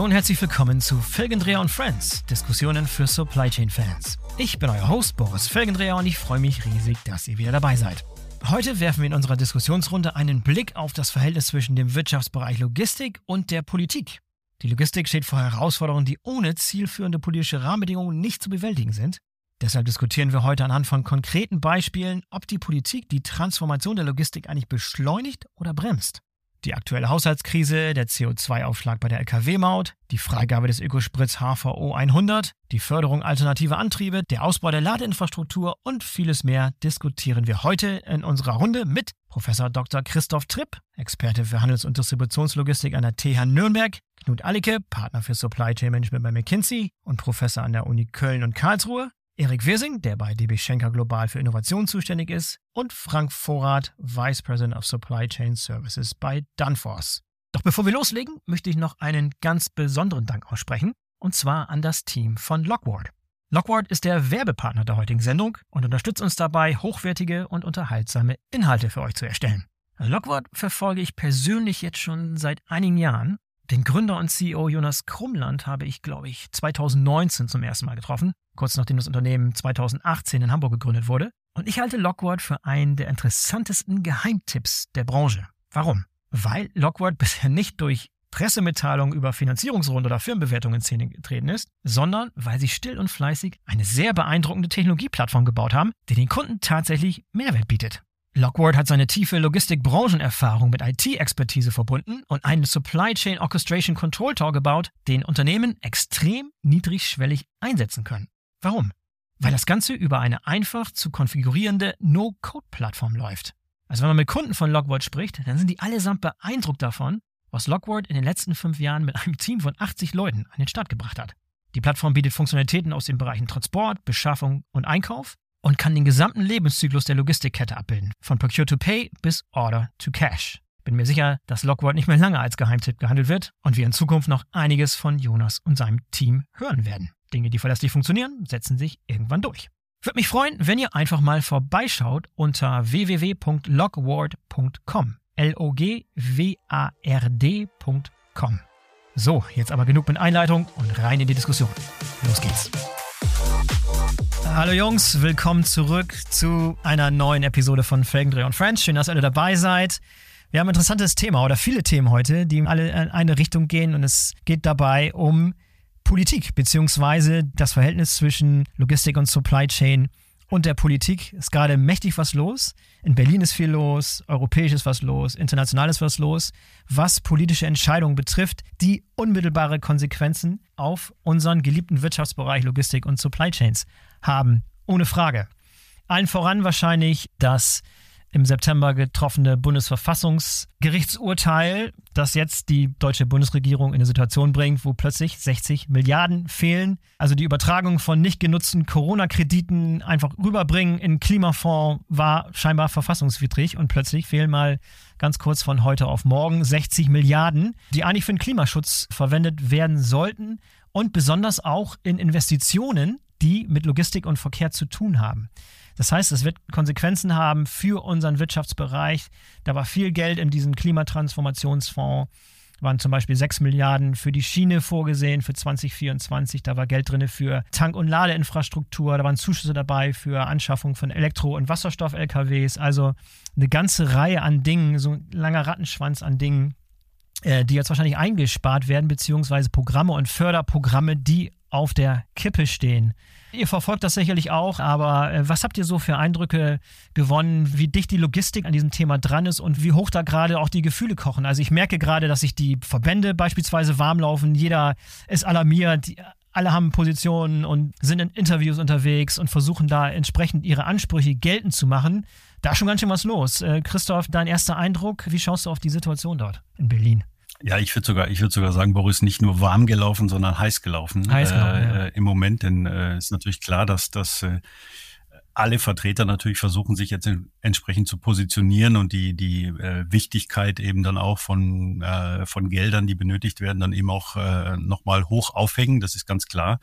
Hallo und herzlich willkommen zu Felgendreher und Friends, Diskussionen für Supply Chain Fans. Ich bin euer Host Boris Felgendreher und ich freue mich riesig, dass ihr wieder dabei seid. Heute werfen wir in unserer Diskussionsrunde einen Blick auf das Verhältnis zwischen dem Wirtschaftsbereich Logistik und der Politik. Die Logistik steht vor Herausforderungen, die ohne zielführende politische Rahmenbedingungen nicht zu bewältigen sind. Deshalb diskutieren wir heute anhand von konkreten Beispielen, ob die Politik die Transformation der Logistik eigentlich beschleunigt oder bremst. Die aktuelle Haushaltskrise, der CO2-Aufschlag bei der Lkw-Maut, die Freigabe des Ökospritz HVO 100, die Förderung alternativer Antriebe, der Ausbau der Ladeinfrastruktur und vieles mehr diskutieren wir heute in unserer Runde mit Professor Dr. Christoph Tripp, Experte für Handels- und Distributionslogistik an der TH Nürnberg, Knut Allicke, Partner für Supply Chain Management bei McKinsey und Professor an der Uni Köln und Karlsruhe, Erik Wirsing, der bei DB Schenker Global für Innovation zuständig ist, und Frank Vorrat, Vice President of Supply Chain Services bei Danfoss. Doch bevor wir loslegen, möchte ich noch einen ganz besonderen Dank aussprechen, und zwar an das Team von Lockward. Lockward ist der Werbepartner der heutigen Sendung und unterstützt uns dabei, hochwertige und unterhaltsame Inhalte für euch zu erstellen. Lockward verfolge ich persönlich jetzt schon seit einigen Jahren den Gründer und CEO Jonas Krumland habe ich, glaube ich, 2019 zum ersten Mal getroffen, kurz nachdem das Unternehmen 2018 in Hamburg gegründet wurde. Und ich halte Lockward für einen der interessantesten Geheimtipps der Branche. Warum? Weil Lockward bisher nicht durch Pressemitteilungen über Finanzierungsrunden oder Firmenbewertungen in Szene getreten ist, sondern weil sie still und fleißig eine sehr beeindruckende Technologieplattform gebaut haben, die den Kunden tatsächlich Mehrwert bietet. Lockward hat seine tiefe Logistik-Branchenerfahrung mit IT-Expertise verbunden und einen Supply Chain Orchestration Control Tower gebaut, den Unternehmen extrem niedrigschwellig einsetzen können. Warum? Weil das Ganze über eine einfach zu konfigurierende No-Code-Plattform läuft. Also wenn man mit Kunden von Lockward spricht, dann sind die allesamt beeindruckt davon, was Lockward in den letzten fünf Jahren mit einem Team von 80 Leuten an den Start gebracht hat. Die Plattform bietet Funktionalitäten aus den Bereichen Transport, Beschaffung und Einkauf und kann den gesamten Lebenszyklus der Logistikkette abbilden, von Procure to Pay bis Order to Cash. Bin mir sicher, dass Lockward nicht mehr lange als Geheimtipp gehandelt wird und wir in Zukunft noch einiges von Jonas und seinem Team hören werden. Dinge, die verlässlich funktionieren, setzen sich irgendwann durch. Würde mich freuen, wenn ihr einfach mal vorbeischaut unter www.lockward.com. L-O-G-W-A-R-D.com. So, jetzt aber genug mit Einleitung und rein in die Diskussion. Los geht's. Hallo Jungs, willkommen zurück zu einer neuen Episode von Felgendreh und Friends. Schön, dass ihr alle dabei seid. Wir haben ein interessantes Thema oder viele Themen heute, die alle in eine Richtung gehen und es geht dabei um Politik beziehungsweise das Verhältnis zwischen Logistik und Supply Chain und der Politik. Ist gerade mächtig was los. In Berlin ist viel los, europäisch ist was los, international ist was los, was politische Entscheidungen betrifft, die unmittelbare Konsequenzen auf unseren geliebten Wirtschaftsbereich Logistik und Supply Chains haben, ohne Frage. Allen voran wahrscheinlich das im September getroffene Bundesverfassungsgerichtsurteil, das jetzt die deutsche Bundesregierung in eine Situation bringt, wo plötzlich 60 Milliarden fehlen. Also die Übertragung von nicht genutzten Corona-Krediten einfach rüberbringen in Klimafonds war scheinbar verfassungswidrig und plötzlich fehlen mal ganz kurz von heute auf morgen 60 Milliarden, die eigentlich für den Klimaschutz verwendet werden sollten und besonders auch in Investitionen, die mit Logistik und Verkehr zu tun haben. Das heißt, es wird Konsequenzen haben für unseren Wirtschaftsbereich. Da war viel Geld in diesem Klimatransformationsfonds waren zum Beispiel 6 Milliarden für die Schiene vorgesehen für 2024. Da war Geld drin für Tank- und Ladeinfrastruktur. Da waren Zuschüsse dabei für Anschaffung von Elektro- und Wasserstoff-LKWs. Also eine ganze Reihe an Dingen, so ein langer Rattenschwanz an Dingen, äh, die jetzt wahrscheinlich eingespart werden, beziehungsweise Programme und Förderprogramme, die auf der Kippe stehen. Ihr verfolgt das sicherlich auch, aber äh, was habt ihr so für Eindrücke gewonnen, wie dicht die Logistik an diesem Thema dran ist und wie hoch da gerade auch die Gefühle kochen? Also ich merke gerade, dass sich die Verbände beispielsweise warm laufen, jeder ist alarmiert, alle haben Positionen und sind in Interviews unterwegs und versuchen da entsprechend ihre Ansprüche geltend zu machen. Da ist schon ganz schön was los. Äh, Christoph, dein erster Eindruck, wie schaust du auf die Situation dort in Berlin? Ja, ich würde sogar, ich würde sogar sagen, Boris nicht nur warm gelaufen, sondern heiß gelaufen. Heiß gelaufen äh, ja. Im Moment, denn äh, ist natürlich klar, dass dass äh, alle Vertreter natürlich versuchen, sich jetzt entsprechend zu positionieren und die die äh, Wichtigkeit eben dann auch von äh, von Geldern, die benötigt werden, dann eben auch äh, nochmal hoch aufhängen. Das ist ganz klar.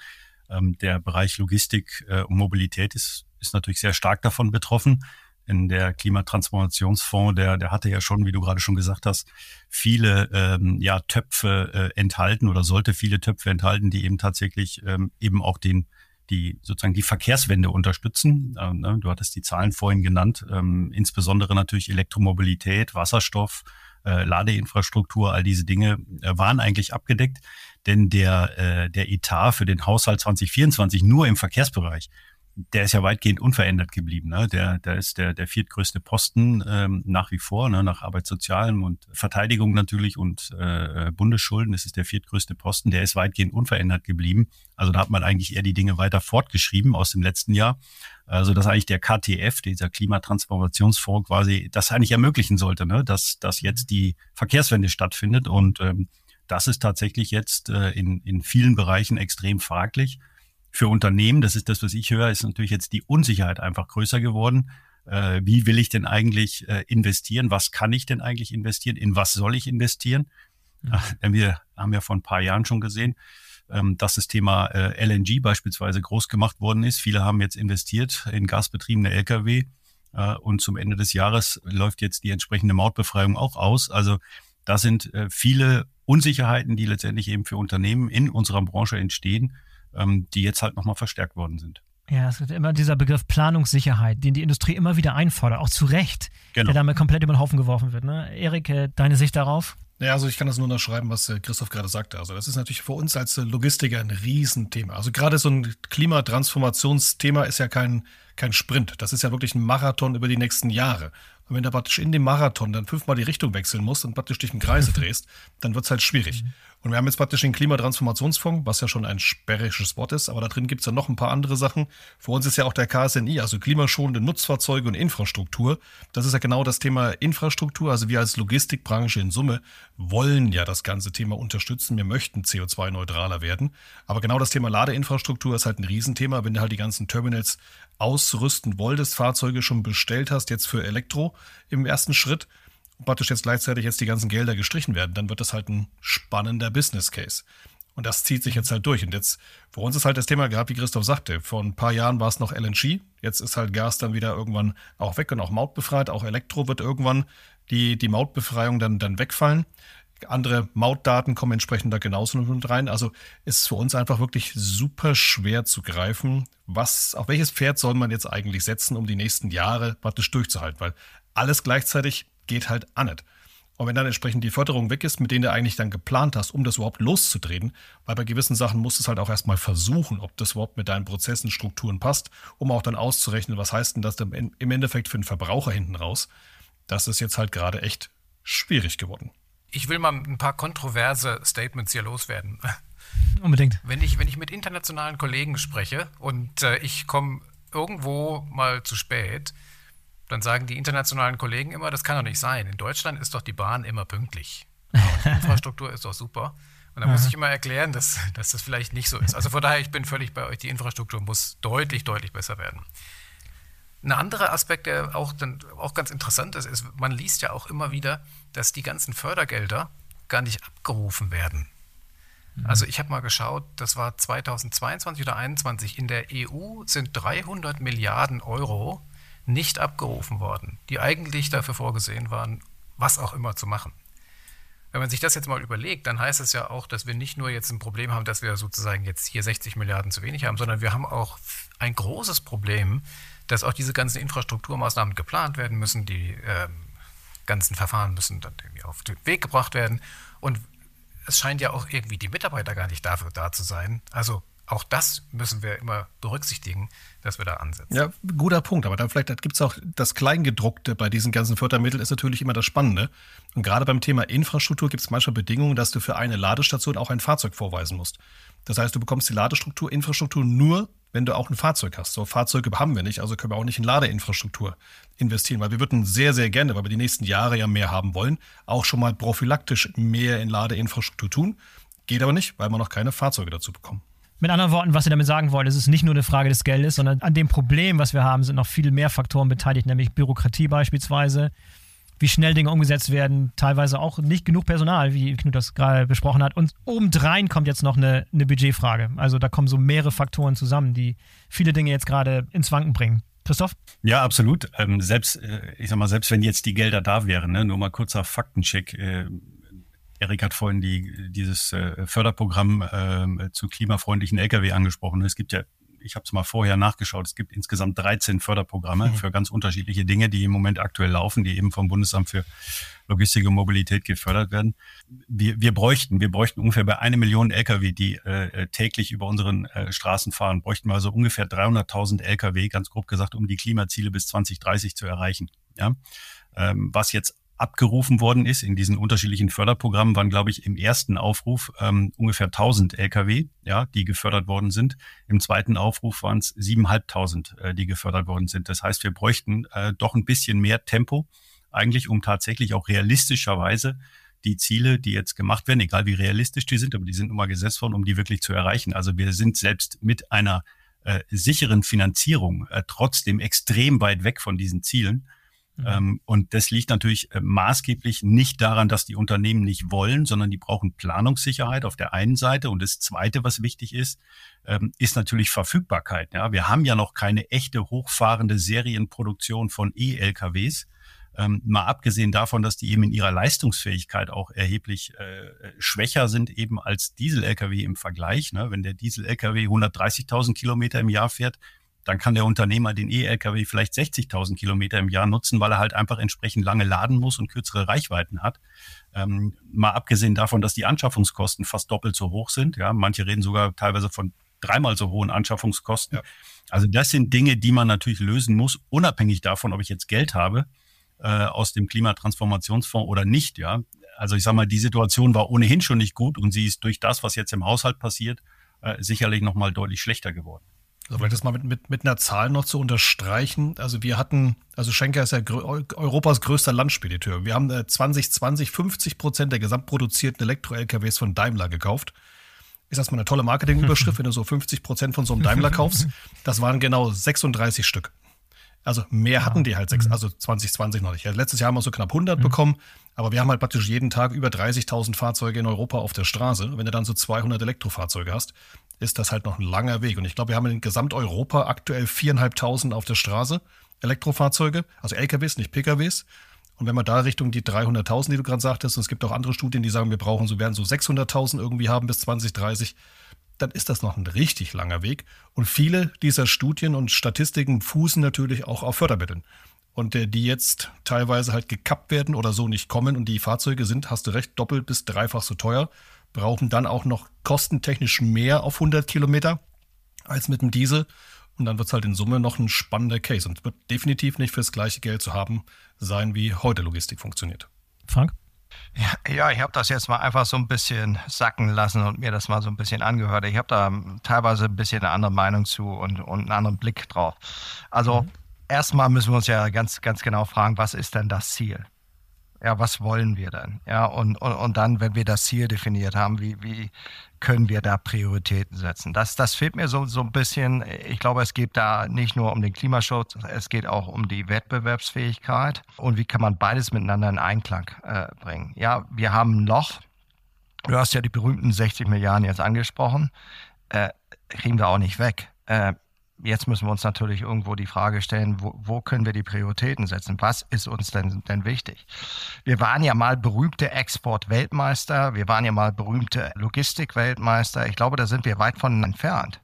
Ähm, der Bereich Logistik äh, und Mobilität ist ist natürlich sehr stark davon betroffen. In der Klimatransformationsfonds, der, der hatte ja schon, wie du gerade schon gesagt hast, viele ähm, ja, Töpfe äh, enthalten oder sollte viele Töpfe enthalten, die eben tatsächlich ähm, eben auch den die sozusagen die Verkehrswende unterstützen. Ähm, ne, du hattest die Zahlen vorhin genannt, ähm, insbesondere natürlich Elektromobilität, Wasserstoff, äh, Ladeinfrastruktur, all diese Dinge äh, waren eigentlich abgedeckt, denn der, äh, der Etat für den Haushalt 2024 nur im Verkehrsbereich der ist ja weitgehend unverändert geblieben. Ne? Der, der ist der, der viertgrößte Posten ähm, nach wie vor, ne? nach Arbeitssozialen und Verteidigung natürlich und äh, Bundesschulden. Das ist der viertgrößte Posten. Der ist weitgehend unverändert geblieben. Also da hat man eigentlich eher die Dinge weiter fortgeschrieben aus dem letzten Jahr. Also dass eigentlich der KTF, dieser Klimatransformationsfonds quasi das eigentlich ermöglichen sollte, ne? dass, dass jetzt die Verkehrswende stattfindet. Und ähm, das ist tatsächlich jetzt äh, in, in vielen Bereichen extrem fraglich für Unternehmen, das ist das, was ich höre, ist natürlich jetzt die Unsicherheit einfach größer geworden. Äh, wie will ich denn eigentlich äh, investieren? Was kann ich denn eigentlich investieren? In was soll ich investieren? Mhm. Wir haben ja vor ein paar Jahren schon gesehen, ähm, dass das Thema äh, LNG beispielsweise groß gemacht worden ist. Viele haben jetzt investiert in gasbetriebene Lkw und zum Ende des Jahres läuft jetzt die entsprechende Mautbefreiung auch aus. Also da sind viele Unsicherheiten, die letztendlich eben für Unternehmen in unserer Branche entstehen ähm, die jetzt halt nochmal verstärkt worden sind. Ja, es wird immer dieser Begriff Planungssicherheit, den die Industrie immer wieder einfordert, auch zu Recht, genau. der damit komplett über den Haufen geworfen wird. Ne? Erik, äh, deine Sicht darauf? Ja, also ich kann das nur unterschreiben, was äh, Christoph gerade sagte. Also das ist natürlich für uns als äh, Logistiker ein Riesenthema. Also gerade so ein Klimatransformationsthema ist ja kein, kein Sprint. Das ist ja wirklich ein Marathon über die nächsten Jahre. Und wenn du praktisch in dem Marathon dann fünfmal die Richtung wechseln musst und praktisch dich im Kreise drehst, dann wird es halt schwierig. Mhm. Und wir haben jetzt praktisch den Klimatransformationsfonds, was ja schon ein sperrisches Wort ist, aber da drin gibt es ja noch ein paar andere Sachen. Für uns ist ja auch der KSNI, also klimaschonende Nutzfahrzeuge und Infrastruktur. Das ist ja genau das Thema Infrastruktur. Also wir als Logistikbranche in Summe wollen ja das ganze Thema unterstützen. Wir möchten CO2-neutraler werden. Aber genau das Thema Ladeinfrastruktur ist halt ein Riesenthema. Wenn du halt die ganzen Terminals ausrüsten wolltest, Fahrzeuge schon bestellt hast, jetzt für Elektro im ersten Schritt, praktisch jetzt gleichzeitig jetzt die ganzen Gelder gestrichen werden, dann wird das halt ein spannender Business Case. Und das zieht sich jetzt halt durch. Und jetzt, für uns ist halt das Thema gehabt, wie Christoph sagte, vor ein paar Jahren war es noch LNG, jetzt ist halt Gas dann wieder irgendwann auch weg und auch mautbefreit, auch Elektro wird irgendwann die, die Mautbefreiung dann, dann wegfallen. Andere Mautdaten kommen entsprechend da genauso mit rein. Also ist für uns einfach wirklich super schwer zu greifen, was, auf welches Pferd soll man jetzt eigentlich setzen, um die nächsten Jahre praktisch durchzuhalten, weil alles gleichzeitig geht halt an nicht. Und wenn dann entsprechend die Förderung weg ist, mit denen du eigentlich dann geplant hast, um das überhaupt loszudrehen, weil bei gewissen Sachen musst du es halt auch erstmal versuchen, ob das überhaupt mit deinen Prozessen, Strukturen passt, um auch dann auszurechnen, was heißt denn das im Endeffekt für den Verbraucher hinten raus. Das ist jetzt halt gerade echt schwierig geworden. Ich will mal ein paar kontroverse Statements hier loswerden. Unbedingt. Wenn ich, wenn ich mit internationalen Kollegen spreche und äh, ich komme irgendwo mal zu spät, dann sagen die internationalen Kollegen immer, das kann doch nicht sein. In Deutschland ist doch die Bahn immer pünktlich. Die Infrastruktur ist doch super. Und da muss ich immer erklären, dass, dass das vielleicht nicht so ist. Also von daher, ich bin völlig bei euch, die Infrastruktur muss deutlich, deutlich besser werden. Ein anderer Aspekt, der auch, dann, auch ganz interessant ist, ist, man liest ja auch immer wieder, dass die ganzen Fördergelder gar nicht abgerufen werden. Mhm. Also ich habe mal geschaut, das war 2022 oder 2021, in der EU sind 300 Milliarden Euro nicht abgerufen worden, die eigentlich dafür vorgesehen waren, was auch immer zu machen. Wenn man sich das jetzt mal überlegt, dann heißt es ja auch, dass wir nicht nur jetzt ein Problem haben, dass wir sozusagen jetzt hier 60 Milliarden zu wenig haben, sondern wir haben auch ein großes Problem, dass auch diese ganzen Infrastrukturmaßnahmen geplant werden müssen, die äh, ganzen Verfahren müssen dann irgendwie auf den Weg gebracht werden. Und es scheint ja auch irgendwie die Mitarbeiter gar nicht dafür da zu sein. Also auch das müssen wir immer berücksichtigen, dass wir da ansetzen. Ja, guter Punkt. Aber dann vielleicht gibt es auch das Kleingedruckte bei diesen ganzen Fördermitteln, ist natürlich immer das Spannende. Und gerade beim Thema Infrastruktur gibt es manchmal Bedingungen, dass du für eine Ladestation auch ein Fahrzeug vorweisen musst. Das heißt, du bekommst die Ladestruktur, Infrastruktur nur, wenn du auch ein Fahrzeug hast. So Fahrzeuge haben wir nicht, also können wir auch nicht in Ladeinfrastruktur investieren, weil wir würden sehr, sehr gerne, weil wir die nächsten Jahre ja mehr haben wollen, auch schon mal prophylaktisch mehr in Ladeinfrastruktur tun. Geht aber nicht, weil wir noch keine Fahrzeuge dazu bekommen. Mit anderen Worten, was Sie damit sagen wollen, ist es nicht nur eine Frage des Geldes, sondern an dem Problem, was wir haben, sind noch viel mehr Faktoren beteiligt, nämlich Bürokratie beispielsweise, wie schnell Dinge umgesetzt werden, teilweise auch nicht genug Personal, wie Knut das gerade besprochen hat. Und obendrein kommt jetzt noch eine, eine Budgetfrage. Also da kommen so mehrere Faktoren zusammen, die viele Dinge jetzt gerade ins Wanken bringen. Christoph? Ja, absolut. Ähm, selbst, äh, ich sag mal, selbst wenn jetzt die Gelder da wären, ne, nur mal kurzer Faktencheck. Äh, Erik hat vorhin die, dieses äh, Förderprogramm äh, zu klimafreundlichen Lkw angesprochen. Es gibt ja ich habe es mal vorher nachgeschaut, es gibt insgesamt 13 Förderprogramme mhm. für ganz unterschiedliche Dinge, die im Moment aktuell laufen, die eben vom Bundesamt für Logistik und Mobilität gefördert werden. Wir, wir bräuchten, wir bräuchten ungefähr bei eine Million Lkw, die äh, täglich über unseren äh, Straßen fahren, bräuchten wir also ungefähr 300.000 Lkw, ganz grob gesagt, um die Klimaziele bis 2030 zu erreichen. Ja? Ähm, was jetzt abgerufen worden ist in diesen unterschiedlichen Förderprogrammen, waren, glaube ich, im ersten Aufruf ähm, ungefähr 1000 Lkw, ja, die gefördert worden sind. Im zweiten Aufruf waren es 7.500, äh, die gefördert worden sind. Das heißt, wir bräuchten äh, doch ein bisschen mehr Tempo, eigentlich, um tatsächlich auch realistischerweise die Ziele, die jetzt gemacht werden, egal wie realistisch die sind, aber die sind nun mal gesetzt worden, um die wirklich zu erreichen. Also wir sind selbst mit einer äh, sicheren Finanzierung äh, trotzdem extrem weit weg von diesen Zielen. Mhm. Ähm, und das liegt natürlich äh, maßgeblich nicht daran, dass die Unternehmen nicht wollen, sondern die brauchen Planungssicherheit auf der einen Seite. Und das Zweite, was wichtig ist, ähm, ist natürlich Verfügbarkeit. Ja, wir haben ja noch keine echte hochfahrende Serienproduktion von E-LKWs. Ähm, mal abgesehen davon, dass die eben in ihrer Leistungsfähigkeit auch erheblich äh, schwächer sind eben als Diesel-Lkw im Vergleich. Ne? Wenn der Diesel-Lkw 130.000 Kilometer im Jahr fährt, dann kann der Unternehmer den E-Lkw vielleicht 60.000 Kilometer im Jahr nutzen, weil er halt einfach entsprechend lange laden muss und kürzere Reichweiten hat. Ähm, mal abgesehen davon, dass die Anschaffungskosten fast doppelt so hoch sind. Ja, manche reden sogar teilweise von dreimal so hohen Anschaffungskosten. Ja. Also das sind Dinge, die man natürlich lösen muss, unabhängig davon, ob ich jetzt Geld habe äh, aus dem Klimatransformationsfonds oder nicht. Ja, also ich sage mal, die Situation war ohnehin schon nicht gut und sie ist durch das, was jetzt im Haushalt passiert, äh, sicherlich noch mal deutlich schlechter geworden. Also vielleicht das mal mit, mit, mit einer Zahl noch zu unterstreichen. Also wir hatten, also Schenker ist ja Europas größter Landspediteur. Wir haben 2020 50 Prozent der gesamtproduzierten Elektro-LKWs von Daimler gekauft. Ist erstmal eine tolle Marketingüberschrift, wenn du so 50 Prozent von so einem Daimler kaufst. Das waren genau 36 Stück. Also mehr hatten die halt sechs, mhm. also 2020 noch nicht. letztes Jahr haben wir so knapp 100 mhm. bekommen, aber wir haben halt praktisch jeden Tag über 30.000 Fahrzeuge in Europa auf der Straße. Wenn du dann so 200 Elektrofahrzeuge hast, ist das halt noch ein langer Weg. Und ich glaube, wir haben in Gesamteuropa aktuell 4.500 auf der Straße Elektrofahrzeuge, also LKWs, nicht PKWs. Und wenn man da Richtung die 300.000, die du gerade sagtest, und es gibt auch andere Studien, die sagen, wir brauchen so werden so 600.000 irgendwie haben bis 2030, dann ist das noch ein richtig langer Weg. Und viele dieser Studien und Statistiken fußen natürlich auch auf Fördermitteln. Und äh, die jetzt teilweise halt gekappt werden oder so nicht kommen und die Fahrzeuge sind, hast du recht, doppelt bis dreifach so teuer brauchen dann auch noch kostentechnisch mehr auf 100 Kilometer als mit dem Diesel. Und dann wird es halt in Summe noch ein spannender Case und wird definitiv nicht fürs gleiche Geld zu haben sein, wie heute Logistik funktioniert. Frank? Ja, ja ich habe das jetzt mal einfach so ein bisschen sacken lassen und mir das mal so ein bisschen angehört. Ich habe da teilweise ein bisschen eine andere Meinung zu und, und einen anderen Blick drauf. Also mhm. erstmal müssen wir uns ja ganz, ganz genau fragen, was ist denn das Ziel? Ja, was wollen wir denn? Ja, und, und, und dann, wenn wir das Ziel definiert haben, wie, wie können wir da Prioritäten setzen? Das, das fehlt mir so, so ein bisschen. Ich glaube, es geht da nicht nur um den Klimaschutz, es geht auch um die Wettbewerbsfähigkeit und wie kann man beides miteinander in Einklang äh, bringen. Ja, wir haben noch, du hast ja die berühmten 60 Milliarden jetzt angesprochen, äh, kriegen wir auch nicht weg. Äh, jetzt müssen wir uns natürlich irgendwo die Frage stellen, wo, wo, können wir die Prioritäten setzen? Was ist uns denn, denn wichtig? Wir waren ja mal berühmte Export-Weltmeister, wir waren ja mal berühmte Logistik-Weltmeister. Ich glaube, da sind wir weit von entfernt.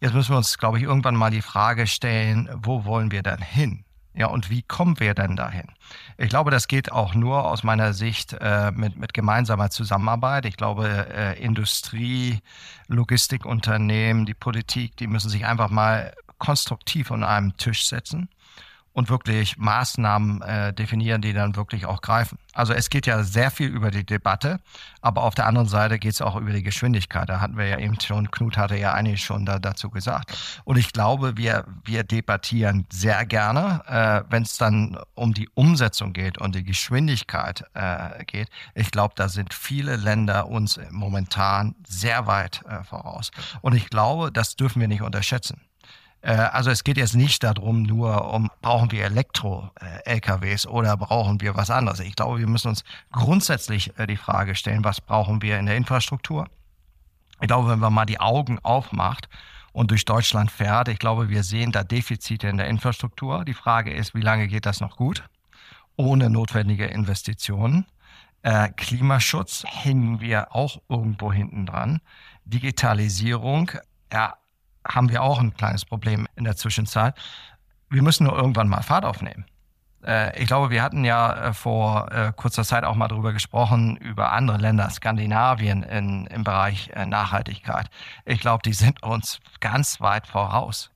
Jetzt müssen wir uns, glaube ich, irgendwann mal die Frage stellen, wo wollen wir denn hin? Ja, und wie kommen wir denn dahin? Ich glaube, das geht auch nur aus meiner Sicht äh, mit, mit gemeinsamer Zusammenarbeit. Ich glaube, äh, Industrie, Logistikunternehmen, die Politik, die müssen sich einfach mal konstruktiv an einem Tisch setzen und wirklich Maßnahmen äh, definieren, die dann wirklich auch greifen. Also es geht ja sehr viel über die Debatte, aber auf der anderen Seite geht es auch über die Geschwindigkeit. Da hatten wir ja eben schon, Knut hatte ja eigentlich schon da, dazu gesagt. Und ich glaube, wir, wir debattieren sehr gerne, äh, wenn es dann um die Umsetzung geht und die Geschwindigkeit äh, geht. Ich glaube, da sind viele Länder uns momentan sehr weit äh, voraus. Und ich glaube, das dürfen wir nicht unterschätzen. Äh, also es geht jetzt nicht darum, nur um, brauchen wir Elektro-LKWs oder brauchen wir was anderes. Ich glaube, wir müssen uns grundsätzlich äh, die Frage stellen, was brauchen wir in der Infrastruktur? Ich glaube, wenn man mal die Augen aufmacht und durch Deutschland fährt. Ich glaube, wir sehen da Defizite in der Infrastruktur. Die Frage ist, wie lange geht das noch gut? Ohne notwendige Investitionen. Äh, Klimaschutz hängen wir auch irgendwo hinten dran. Digitalisierung, ja, haben wir auch ein kleines Problem in der Zwischenzeit. Wir müssen nur irgendwann mal Fahrt aufnehmen. Äh, ich glaube, wir hatten ja äh, vor äh, kurzer Zeit auch mal darüber gesprochen, über andere Länder, Skandinavien in, im Bereich Nachhaltigkeit. Ich glaube, die sind uns ganz weit voraus.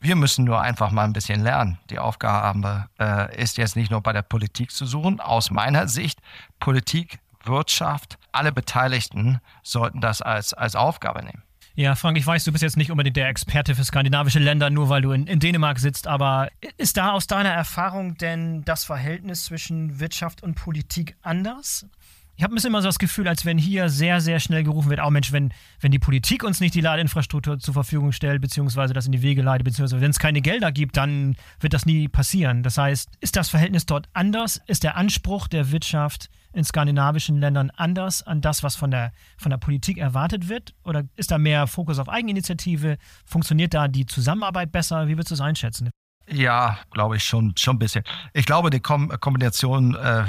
Wir müssen nur einfach mal ein bisschen lernen. Die Aufgabe ist jetzt nicht nur bei der Politik zu suchen. Aus meiner Sicht, Politik, Wirtschaft, alle Beteiligten sollten das als, als Aufgabe nehmen. Ja, Frank, ich weiß, du bist jetzt nicht unbedingt der Experte für skandinavische Länder, nur weil du in, in Dänemark sitzt, aber ist da aus deiner Erfahrung denn das Verhältnis zwischen Wirtschaft und Politik anders? Ich habe ein bisschen immer so das Gefühl, als wenn hier sehr, sehr schnell gerufen wird, oh Mensch, wenn, wenn die Politik uns nicht die Ladeinfrastruktur zur Verfügung stellt, beziehungsweise das in die Wege leitet, beziehungsweise wenn es keine Gelder gibt, dann wird das nie passieren. Das heißt, ist das Verhältnis dort anders? Ist der Anspruch der Wirtschaft in skandinavischen Ländern anders an das, was von der, von der Politik erwartet wird? Oder ist da mehr Fokus auf Eigeninitiative? Funktioniert da die Zusammenarbeit besser? Wie würdest du es einschätzen? Ja, glaube ich schon, schon ein bisschen. Ich glaube, die Kom Kombination äh,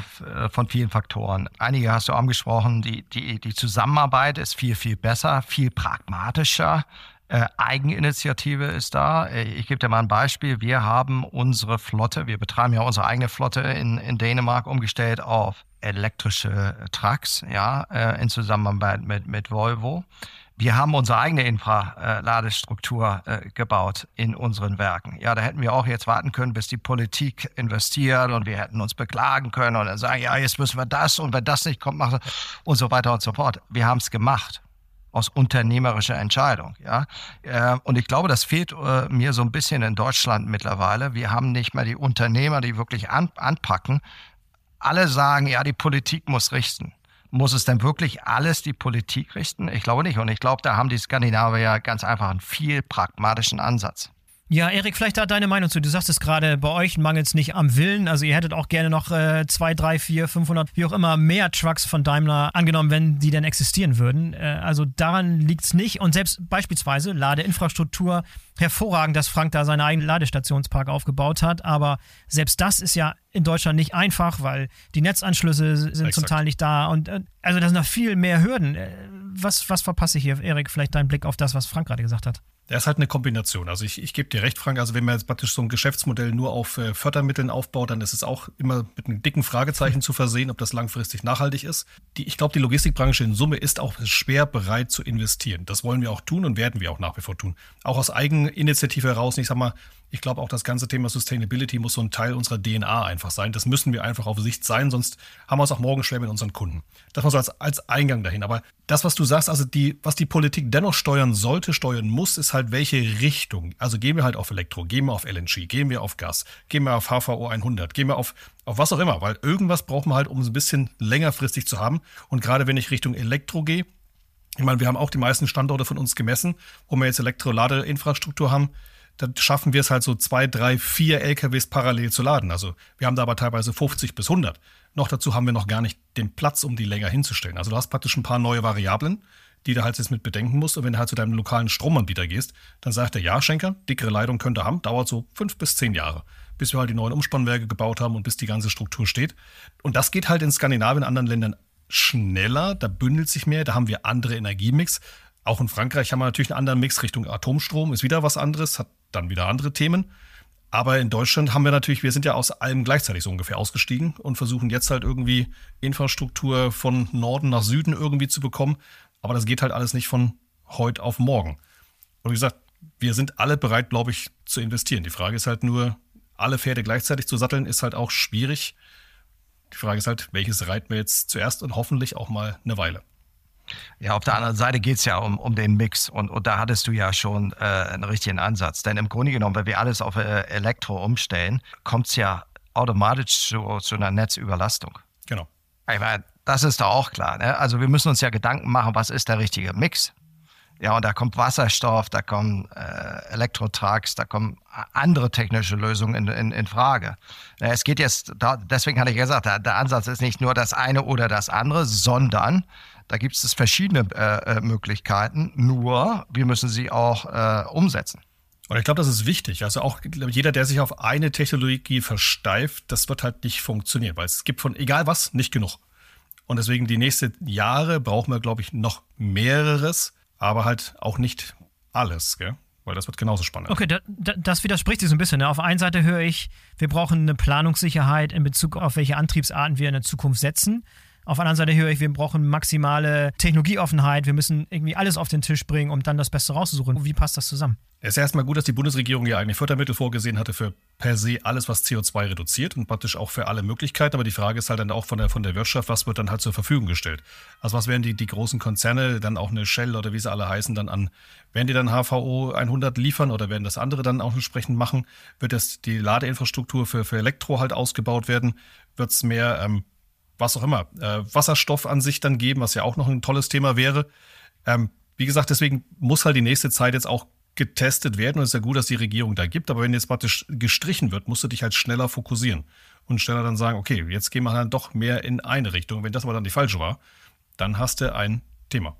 von vielen Faktoren. Einige hast du angesprochen, die, die, die Zusammenarbeit ist viel, viel besser, viel pragmatischer. Äh, Eigeninitiative ist da. Äh, ich gebe dir mal ein Beispiel. Wir haben unsere Flotte, wir betreiben ja unsere eigene Flotte in, in Dänemark umgestellt auf elektrische Trucks, ja, äh, in Zusammenarbeit mit, mit Volvo. Wir haben unsere eigene Infraladestruktur äh, gebaut in unseren Werken. Ja, da hätten wir auch jetzt warten können, bis die Politik investiert und wir hätten uns beklagen können und dann sagen, ja, jetzt müssen wir das und wenn das nicht kommt, machen und so weiter und so fort. Wir haben es gemacht aus unternehmerischer Entscheidung. Ja? Äh, und ich glaube, das fehlt äh, mir so ein bisschen in Deutschland mittlerweile. Wir haben nicht mehr die Unternehmer, die wirklich an, anpacken. Alle sagen, ja, die Politik muss richten. Muss es denn wirklich alles die Politik richten? Ich glaube nicht. Und ich glaube, da haben die Skandinavier ganz einfach einen viel pragmatischen Ansatz. Ja, Erik, vielleicht da deine Meinung zu. Du sagst es gerade, bei euch mangelt es nicht am Willen. Also ihr hättet auch gerne noch äh, 2, 3, 4, 500, wie auch immer, mehr Trucks von Daimler angenommen, wenn die denn existieren würden. Äh, also daran liegt es nicht. Und selbst beispielsweise Ladeinfrastruktur, hervorragend, dass Frank da seinen eigenen Ladestationspark aufgebaut hat. Aber selbst das ist ja in Deutschland nicht einfach, weil die Netzanschlüsse sind Exakt. zum Teil nicht da. Und äh, also da sind noch viel mehr Hürden. Äh, was, was verpasse ich hier, Erik? Vielleicht dein Blick auf das, was Frank gerade gesagt hat. Der ist halt eine Kombination. Also ich, ich gebe dir recht, Frank. Also wenn man jetzt praktisch so ein Geschäftsmodell nur auf äh, Fördermitteln aufbaut, dann ist es auch immer mit einem dicken Fragezeichen zu versehen, ob das langfristig nachhaltig ist. Die, ich glaube, die Logistikbranche in Summe ist auch schwer bereit zu investieren. Das wollen wir auch tun und werden wir auch nach wie vor tun. Auch aus Eigeninitiative heraus. Ich sag mal, ich glaube auch das ganze Thema Sustainability muss so ein Teil unserer DNA einfach sein. Das müssen wir einfach auf Sicht sein, sonst haben wir es auch morgen schwer mit unseren Kunden. Das mal so als, als Eingang dahin. Aber das, was du sagst, also die, was die Politik dennoch steuern sollte, steuern muss, ist halt welche Richtung. Also gehen wir halt auf Elektro, gehen wir auf LNG, gehen wir auf Gas, gehen wir auf HVO 100, gehen wir auf, auf was auch immer, weil irgendwas brauchen wir halt, um es ein bisschen längerfristig zu haben. Und gerade wenn ich Richtung Elektro gehe, ich meine, wir haben auch die meisten Standorte von uns gemessen, wo wir jetzt Elektroladeinfrastruktur haben dann schaffen wir es halt so zwei, drei, vier LKWs parallel zu laden. Also wir haben da aber teilweise 50 bis 100. Noch dazu haben wir noch gar nicht den Platz, um die länger hinzustellen. Also du hast praktisch ein paar neue Variablen, die du halt jetzt mit bedenken musst. Und wenn du halt zu deinem lokalen Stromanbieter gehst, dann sagt er, ja, Schenker, dickere Leitung könnte haben, dauert so fünf bis zehn Jahre, bis wir halt die neuen Umspannwerke gebaut haben und bis die ganze Struktur steht. Und das geht halt in Skandinavien, in anderen Ländern schneller, da bündelt sich mehr, da haben wir andere Energiemix. Auch in Frankreich haben wir natürlich einen anderen Mix Richtung Atomstrom, ist wieder was anderes, hat dann wieder andere Themen. Aber in Deutschland haben wir natürlich, wir sind ja aus allem gleichzeitig so ungefähr ausgestiegen und versuchen jetzt halt irgendwie Infrastruktur von Norden nach Süden irgendwie zu bekommen. Aber das geht halt alles nicht von heute auf morgen. Und wie gesagt, wir sind alle bereit, glaube ich, zu investieren. Die Frage ist halt nur, alle Pferde gleichzeitig zu satteln, ist halt auch schwierig. Die Frage ist halt, welches reiten wir jetzt zuerst und hoffentlich auch mal eine Weile. Ja, auf der anderen Seite geht es ja um, um den Mix und, und da hattest du ja schon äh, einen richtigen Ansatz. Denn im Grunde genommen, wenn wir alles auf äh, Elektro umstellen, kommt es ja automatisch zu, zu einer Netzüberlastung. Genau. Ich meine, das ist doch auch klar. Ne? Also wir müssen uns ja Gedanken machen, was ist der richtige Mix? Ja, und da kommt Wasserstoff, da kommen äh, Elektrotrucks, da kommen andere technische Lösungen in, in, in Frage. Es geht jetzt, da, deswegen hatte ich gesagt, der, der Ansatz ist nicht nur das eine oder das andere, sondern da gibt es verschiedene äh, äh, Möglichkeiten, nur wir müssen sie auch äh, umsetzen. Und ich glaube, das ist wichtig. Also auch jeder, der sich auf eine Technologie versteift, das wird halt nicht funktionieren, weil es gibt von egal was nicht genug. Und deswegen die nächsten Jahre brauchen wir, glaube ich, noch mehreres, aber halt auch nicht alles, gell? weil das wird genauso spannend. Okay, da, da, das widerspricht sich so ein bisschen. Ne? Auf der einen Seite höre ich, wir brauchen eine Planungssicherheit in Bezug auf welche Antriebsarten wir in der Zukunft setzen. Auf der anderen Seite höre ich, wir brauchen maximale Technologieoffenheit, wir müssen irgendwie alles auf den Tisch bringen, um dann das Beste rauszusuchen. Wie passt das zusammen? Es ist erstmal gut, dass die Bundesregierung ja eigentlich Fördermittel vorgesehen hatte für per se alles, was CO2 reduziert und praktisch auch für alle Möglichkeiten. Aber die Frage ist halt dann auch von der, von der Wirtschaft, was wird dann halt zur Verfügung gestellt? Also was werden die, die großen Konzerne, dann auch eine Shell oder wie sie alle heißen, dann an, werden die dann HVO 100 liefern oder werden das andere dann auch entsprechend machen? Wird das die Ladeinfrastruktur für, für Elektro halt ausgebaut werden? Wird es mehr ähm, was auch immer, äh, Wasserstoff an sich dann geben, was ja auch noch ein tolles Thema wäre. Ähm, wie gesagt, deswegen muss halt die nächste Zeit jetzt auch getestet werden und es ist ja gut, dass die Regierung da gibt, aber wenn jetzt praktisch gestrichen wird, musst du dich halt schneller fokussieren und schneller dann sagen, okay, jetzt gehen wir dann doch mehr in eine Richtung. Wenn das aber dann die falsche war, dann hast du ein Thema.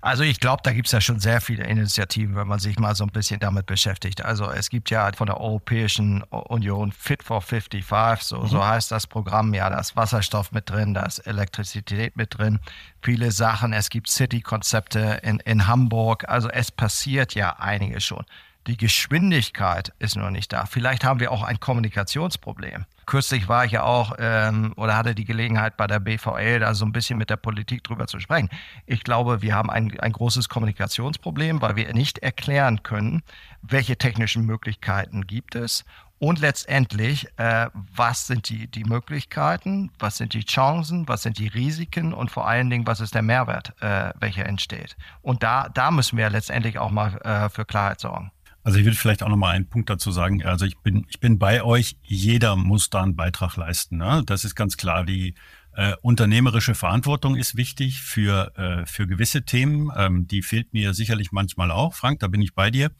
Also ich glaube, da gibt es ja schon sehr viele Initiativen, wenn man sich mal so ein bisschen damit beschäftigt. Also es gibt ja von der Europäischen Union Fit for 55, so, mhm. so heißt das Programm, ja, da ist Wasserstoff mit drin, da ist Elektrizität mit drin, viele Sachen. Es gibt City-Konzepte in, in Hamburg. Also es passiert ja einiges schon. Die Geschwindigkeit ist noch nicht da. Vielleicht haben wir auch ein Kommunikationsproblem. Kürzlich war ich ja auch ähm, oder hatte die Gelegenheit bei der BVL da so ein bisschen mit der Politik drüber zu sprechen. Ich glaube, wir haben ein, ein großes Kommunikationsproblem, weil wir nicht erklären können, welche technischen Möglichkeiten gibt es und letztendlich, äh, was sind die, die Möglichkeiten, was sind die Chancen, was sind die Risiken und vor allen Dingen, was ist der Mehrwert, äh, welcher entsteht. Und da, da müssen wir letztendlich auch mal äh, für Klarheit sorgen. Also ich will vielleicht auch noch mal einen Punkt dazu sagen. Also ich bin, ich bin bei euch. Jeder muss da einen Beitrag leisten. Ne? Das ist ganz klar. Die äh, unternehmerische Verantwortung ist wichtig für, äh, für gewisse Themen. Ähm, die fehlt mir sicherlich manchmal auch. Frank, da bin ich bei dir.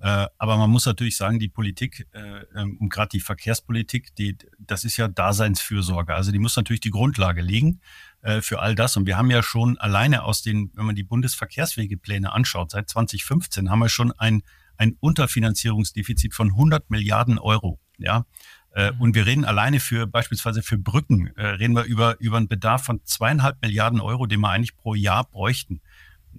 Äh, aber man muss natürlich sagen, die Politik äh, ähm, und gerade die Verkehrspolitik, die, das ist ja Daseinsfürsorge. Also die muss natürlich die Grundlage legen äh, für all das. Und wir haben ja schon alleine aus den, wenn man die Bundesverkehrswegepläne anschaut, seit 2015 haben wir schon ein ein Unterfinanzierungsdefizit von 100 Milliarden Euro. Ja, äh, mhm. und wir reden alleine für beispielsweise für Brücken, äh, reden wir über, über einen Bedarf von zweieinhalb Milliarden Euro, den wir eigentlich pro Jahr bräuchten.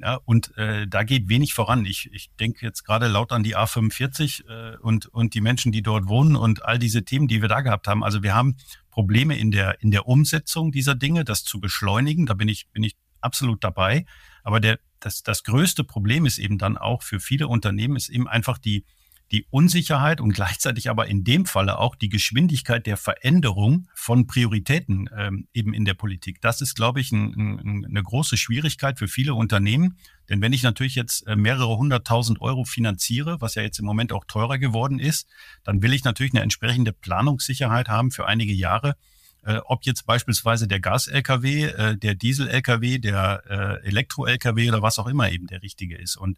Ja, und äh, da geht wenig voran. Ich, ich denke jetzt gerade laut an die A45 äh, und, und die Menschen, die dort wohnen und all diese Themen, die wir da gehabt haben. Also wir haben Probleme in der, in der Umsetzung dieser Dinge, das zu beschleunigen. Da bin ich, bin ich absolut dabei. Aber der, das, das größte Problem ist eben dann auch für viele Unternehmen ist eben einfach die, die Unsicherheit und gleichzeitig aber in dem Falle auch die Geschwindigkeit der Veränderung von Prioritäten ähm, eben in der Politik. Das ist, glaube ich, ein, ein, eine große Schwierigkeit für viele Unternehmen. Denn wenn ich natürlich jetzt äh, mehrere hunderttausend Euro finanziere, was ja jetzt im Moment auch teurer geworden ist, dann will ich natürlich eine entsprechende Planungssicherheit haben für einige Jahre äh, ob jetzt beispielsweise der Gas-Lkw, äh, der Diesel-Lkw, der äh, Elektro-Lkw oder was auch immer eben der richtige ist. Und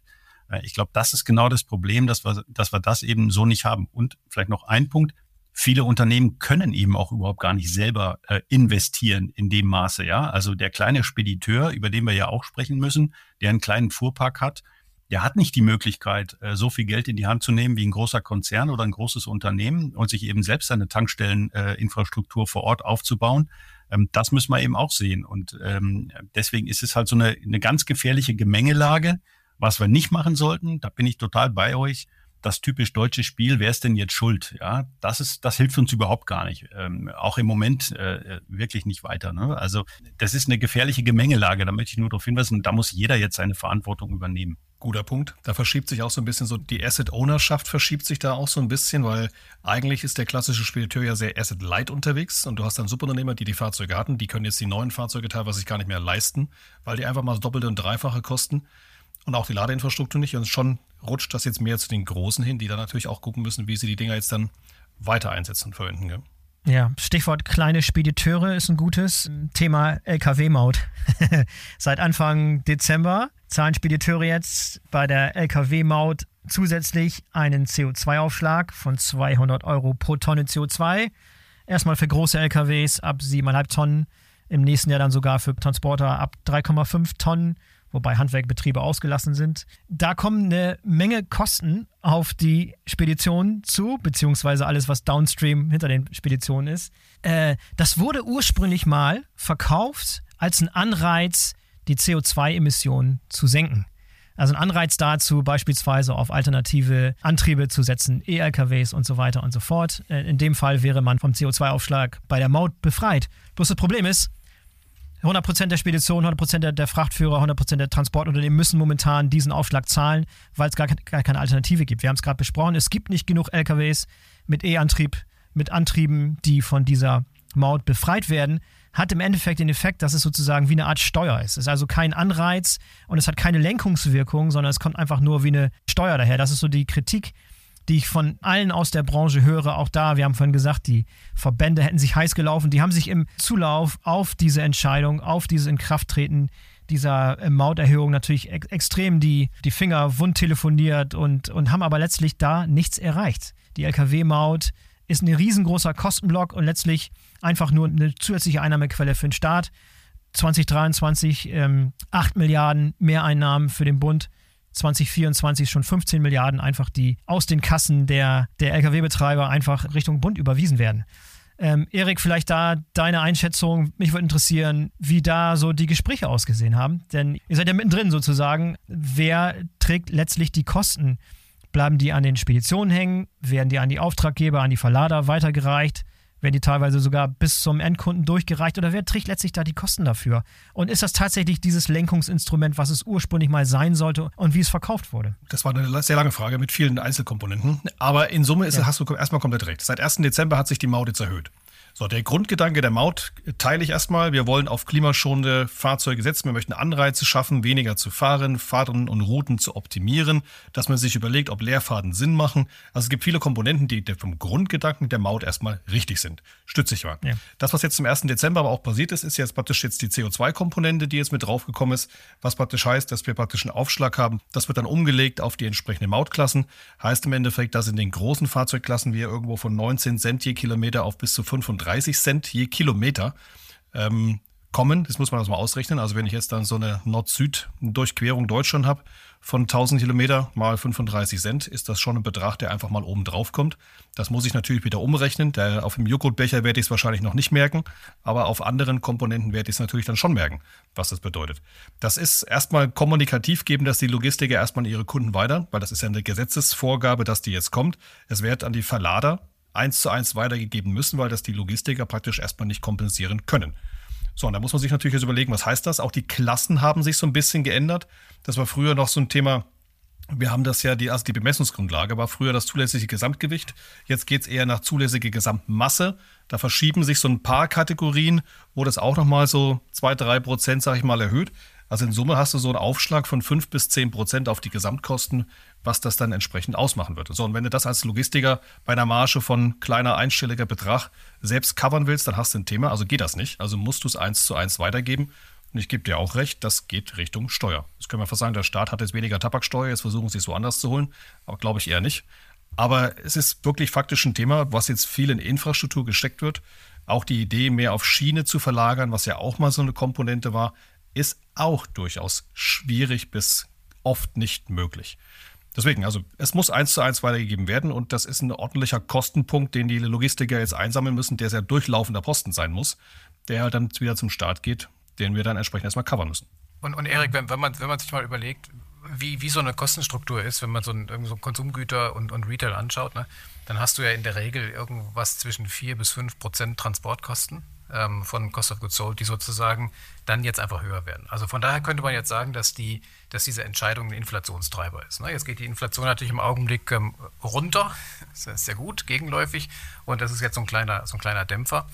äh, ich glaube, das ist genau das Problem, dass wir, dass wir das eben so nicht haben. Und vielleicht noch ein Punkt. Viele Unternehmen können eben auch überhaupt gar nicht selber äh, investieren in dem Maße, ja. Also der kleine Spediteur, über den wir ja auch sprechen müssen, der einen kleinen Fuhrpark hat, der hat nicht die Möglichkeit, äh, so viel Geld in die Hand zu nehmen wie ein großer Konzern oder ein großes Unternehmen und sich eben selbst eine Tankstelleninfrastruktur vor Ort aufzubauen. Ähm, das müssen wir eben auch sehen. Und ähm, deswegen ist es halt so eine, eine ganz gefährliche Gemengelage. Was wir nicht machen sollten, da bin ich total bei euch, das typisch deutsche Spiel, wer ist denn jetzt schuld? Ja, das ist, das hilft uns überhaupt gar nicht. Ähm, auch im Moment äh, wirklich nicht weiter. Ne? Also das ist eine gefährliche Gemengelage. Da möchte ich nur darauf hinweisen, da muss jeder jetzt seine Verantwortung übernehmen. Guter Punkt. Da verschiebt sich auch so ein bisschen so, die Asset-Ownerschaft verschiebt sich da auch so ein bisschen, weil eigentlich ist der klassische Spediteur ja sehr Asset-Light unterwegs und du hast dann Subunternehmer, die die Fahrzeuge hatten, die können jetzt die neuen Fahrzeuge teilweise sich gar nicht mehr leisten, weil die einfach mal das doppelte und dreifache kosten und auch die Ladeinfrastruktur nicht. Und schon rutscht das jetzt mehr zu den Großen hin, die dann natürlich auch gucken müssen, wie sie die Dinger jetzt dann weiter einsetzen und verwenden. Gell? Ja, Stichwort kleine Spediteure ist ein gutes Thema LKW-Maut. Seit Anfang Dezember zahlen Spediteure jetzt bei der Lkw-Maut zusätzlich einen CO2-Aufschlag von 200 Euro pro Tonne CO2. Erstmal für große LKWs ab 7,5 Tonnen, im nächsten Jahr dann sogar für Transporter ab 3,5 Tonnen, wobei Handwerkbetriebe ausgelassen sind. Da kommen eine Menge Kosten auf die Spedition zu, beziehungsweise alles, was downstream hinter den Speditionen ist. Äh, das wurde ursprünglich mal verkauft als ein Anreiz, die CO2-Emissionen zu senken. Also ein Anreiz dazu, beispielsweise auf alternative Antriebe zu setzen, E-LKWs und so weiter und so fort. Äh, in dem Fall wäre man vom CO2-Aufschlag bei der Maut befreit. Bloß das Problem ist, 100% der Speditionen, 100% der, der Frachtführer, 100% der Transportunternehmen müssen momentan diesen Aufschlag zahlen, weil es gar, gar keine Alternative gibt. Wir haben es gerade besprochen, es gibt nicht genug LKWs mit E-Antrieb, mit Antrieben, die von dieser Maut befreit werden hat im Endeffekt den Effekt, dass es sozusagen wie eine Art Steuer ist. Es ist also kein Anreiz und es hat keine Lenkungswirkung, sondern es kommt einfach nur wie eine Steuer daher. Das ist so die Kritik, die ich von allen aus der Branche höre. Auch da, wir haben vorhin gesagt, die Verbände hätten sich heiß gelaufen. Die haben sich im Zulauf auf diese Entscheidung, auf dieses Inkrafttreten dieser äh, Mauterhöhung natürlich ex extrem die, die Finger wund telefoniert und, und haben aber letztlich da nichts erreicht. Die Lkw-Maut ist ein riesengroßer Kostenblock und letztlich einfach nur eine zusätzliche Einnahmequelle für den Staat. 2023 ähm, 8 Milliarden Mehreinnahmen für den Bund. 2024 schon 15 Milliarden einfach, die aus den Kassen der, der Lkw-Betreiber einfach Richtung Bund überwiesen werden. Ähm, Erik, vielleicht da deine Einschätzung. Mich würde interessieren, wie da so die Gespräche ausgesehen haben. Denn ihr seid ja mittendrin sozusagen. Wer trägt letztlich die Kosten? Bleiben die an den Speditionen hängen? Werden die an die Auftraggeber, an die Verlader weitergereicht? Werden die teilweise sogar bis zum Endkunden durchgereicht oder wer trägt letztlich da die Kosten dafür? Und ist das tatsächlich dieses Lenkungsinstrument, was es ursprünglich mal sein sollte und wie es verkauft wurde? Das war eine sehr lange Frage mit vielen Einzelkomponenten. Aber in Summe ist, ja. hast du erstmal komplett recht. Seit 1. Dezember hat sich die Maut jetzt erhöht. So, der Grundgedanke der Maut teile ich erstmal. Wir wollen auf klimaschonende Fahrzeuge setzen. Wir möchten Anreize schaffen, weniger zu fahren, Fahrten und Routen zu optimieren, dass man sich überlegt, ob Leerfahrten Sinn machen. Also es gibt viele Komponenten, die vom Grundgedanken der Maut erstmal richtig sind. Stütze ich mal. Ja. Das, was jetzt zum 1. Dezember aber auch passiert ist, ist jetzt praktisch jetzt die CO2-Komponente, die jetzt mit draufgekommen ist, was praktisch heißt, dass wir praktisch einen Aufschlag haben. Das wird dann umgelegt auf die entsprechenden Mautklassen. Heißt im Endeffekt, dass in den großen Fahrzeugklassen wir irgendwo von 19 Cent je Kilometer auf bis zu 35 30 Cent je Kilometer ähm, kommen. Das muss man das mal ausrechnen. Also wenn ich jetzt dann so eine Nord-Süd-Durchquerung Deutschland habe von 1000 Kilometer mal 35 Cent, ist das schon ein Betrag, der einfach mal oben drauf kommt. Das muss ich natürlich wieder umrechnen. Der, auf dem Joghurtbecher werde ich es wahrscheinlich noch nicht merken, aber auf anderen Komponenten werde ich es natürlich dann schon merken, was das bedeutet. Das ist erstmal kommunikativ, geben das die Logistiker erstmal ihre Kunden weiter, weil das ist ja eine Gesetzesvorgabe, dass die jetzt kommt. Es wird an die Verlader eins zu eins weitergegeben müssen, weil das die Logistiker praktisch erstmal nicht kompensieren können. So, und da muss man sich natürlich jetzt überlegen, was heißt das? Auch die Klassen haben sich so ein bisschen geändert. Das war früher noch so ein Thema, wir haben das ja, die, also die Bemessungsgrundlage war früher das zulässige Gesamtgewicht. Jetzt geht es eher nach zulässige Gesamtmasse. Da verschieben sich so ein paar Kategorien, wo das auch nochmal so zwei, drei Prozent, sag ich mal, erhöht. Also in Summe hast du so einen Aufschlag von fünf bis zehn Prozent auf die Gesamtkosten, was das dann entsprechend ausmachen würde. So, und wenn du das als Logistiker bei einer Marge von kleiner einstelliger Betrag selbst covern willst, dann hast du ein Thema. Also geht das nicht. Also musst du es eins zu eins weitergeben. Und ich gebe dir auch recht, das geht Richtung Steuer. Das können wir fast sagen, der Staat hat jetzt weniger Tabaksteuer, jetzt versuchen sie es woanders zu holen, aber glaube ich eher nicht. Aber es ist wirklich faktisch ein Thema, was jetzt viel in Infrastruktur gesteckt wird. Auch die Idee, mehr auf Schiene zu verlagern, was ja auch mal so eine Komponente war, ist auch durchaus schwierig bis oft nicht möglich. Deswegen, also es muss eins zu eins weitergegeben werden und das ist ein ordentlicher Kostenpunkt, den die Logistiker jetzt einsammeln müssen, der sehr durchlaufender Posten sein muss, der halt dann wieder zum Start geht, den wir dann entsprechend erstmal covern müssen. Und, und Erik, wenn, wenn, man, wenn man sich mal überlegt, wie, wie so eine Kostenstruktur ist, wenn man so, ein, so Konsumgüter und, und Retail anschaut, ne, dann hast du ja in der Regel irgendwas zwischen 4 bis 5 Prozent Transportkosten ähm, von Cost of Goods Sold, die sozusagen dann jetzt einfach höher werden. Also von daher könnte man jetzt sagen, dass, die, dass diese Entscheidung ein Inflationstreiber ist. Ne? Jetzt geht die Inflation natürlich im Augenblick ähm, runter, das ist sehr gut, gegenläufig und das ist jetzt so ein kleiner, so ein kleiner Dämpfer.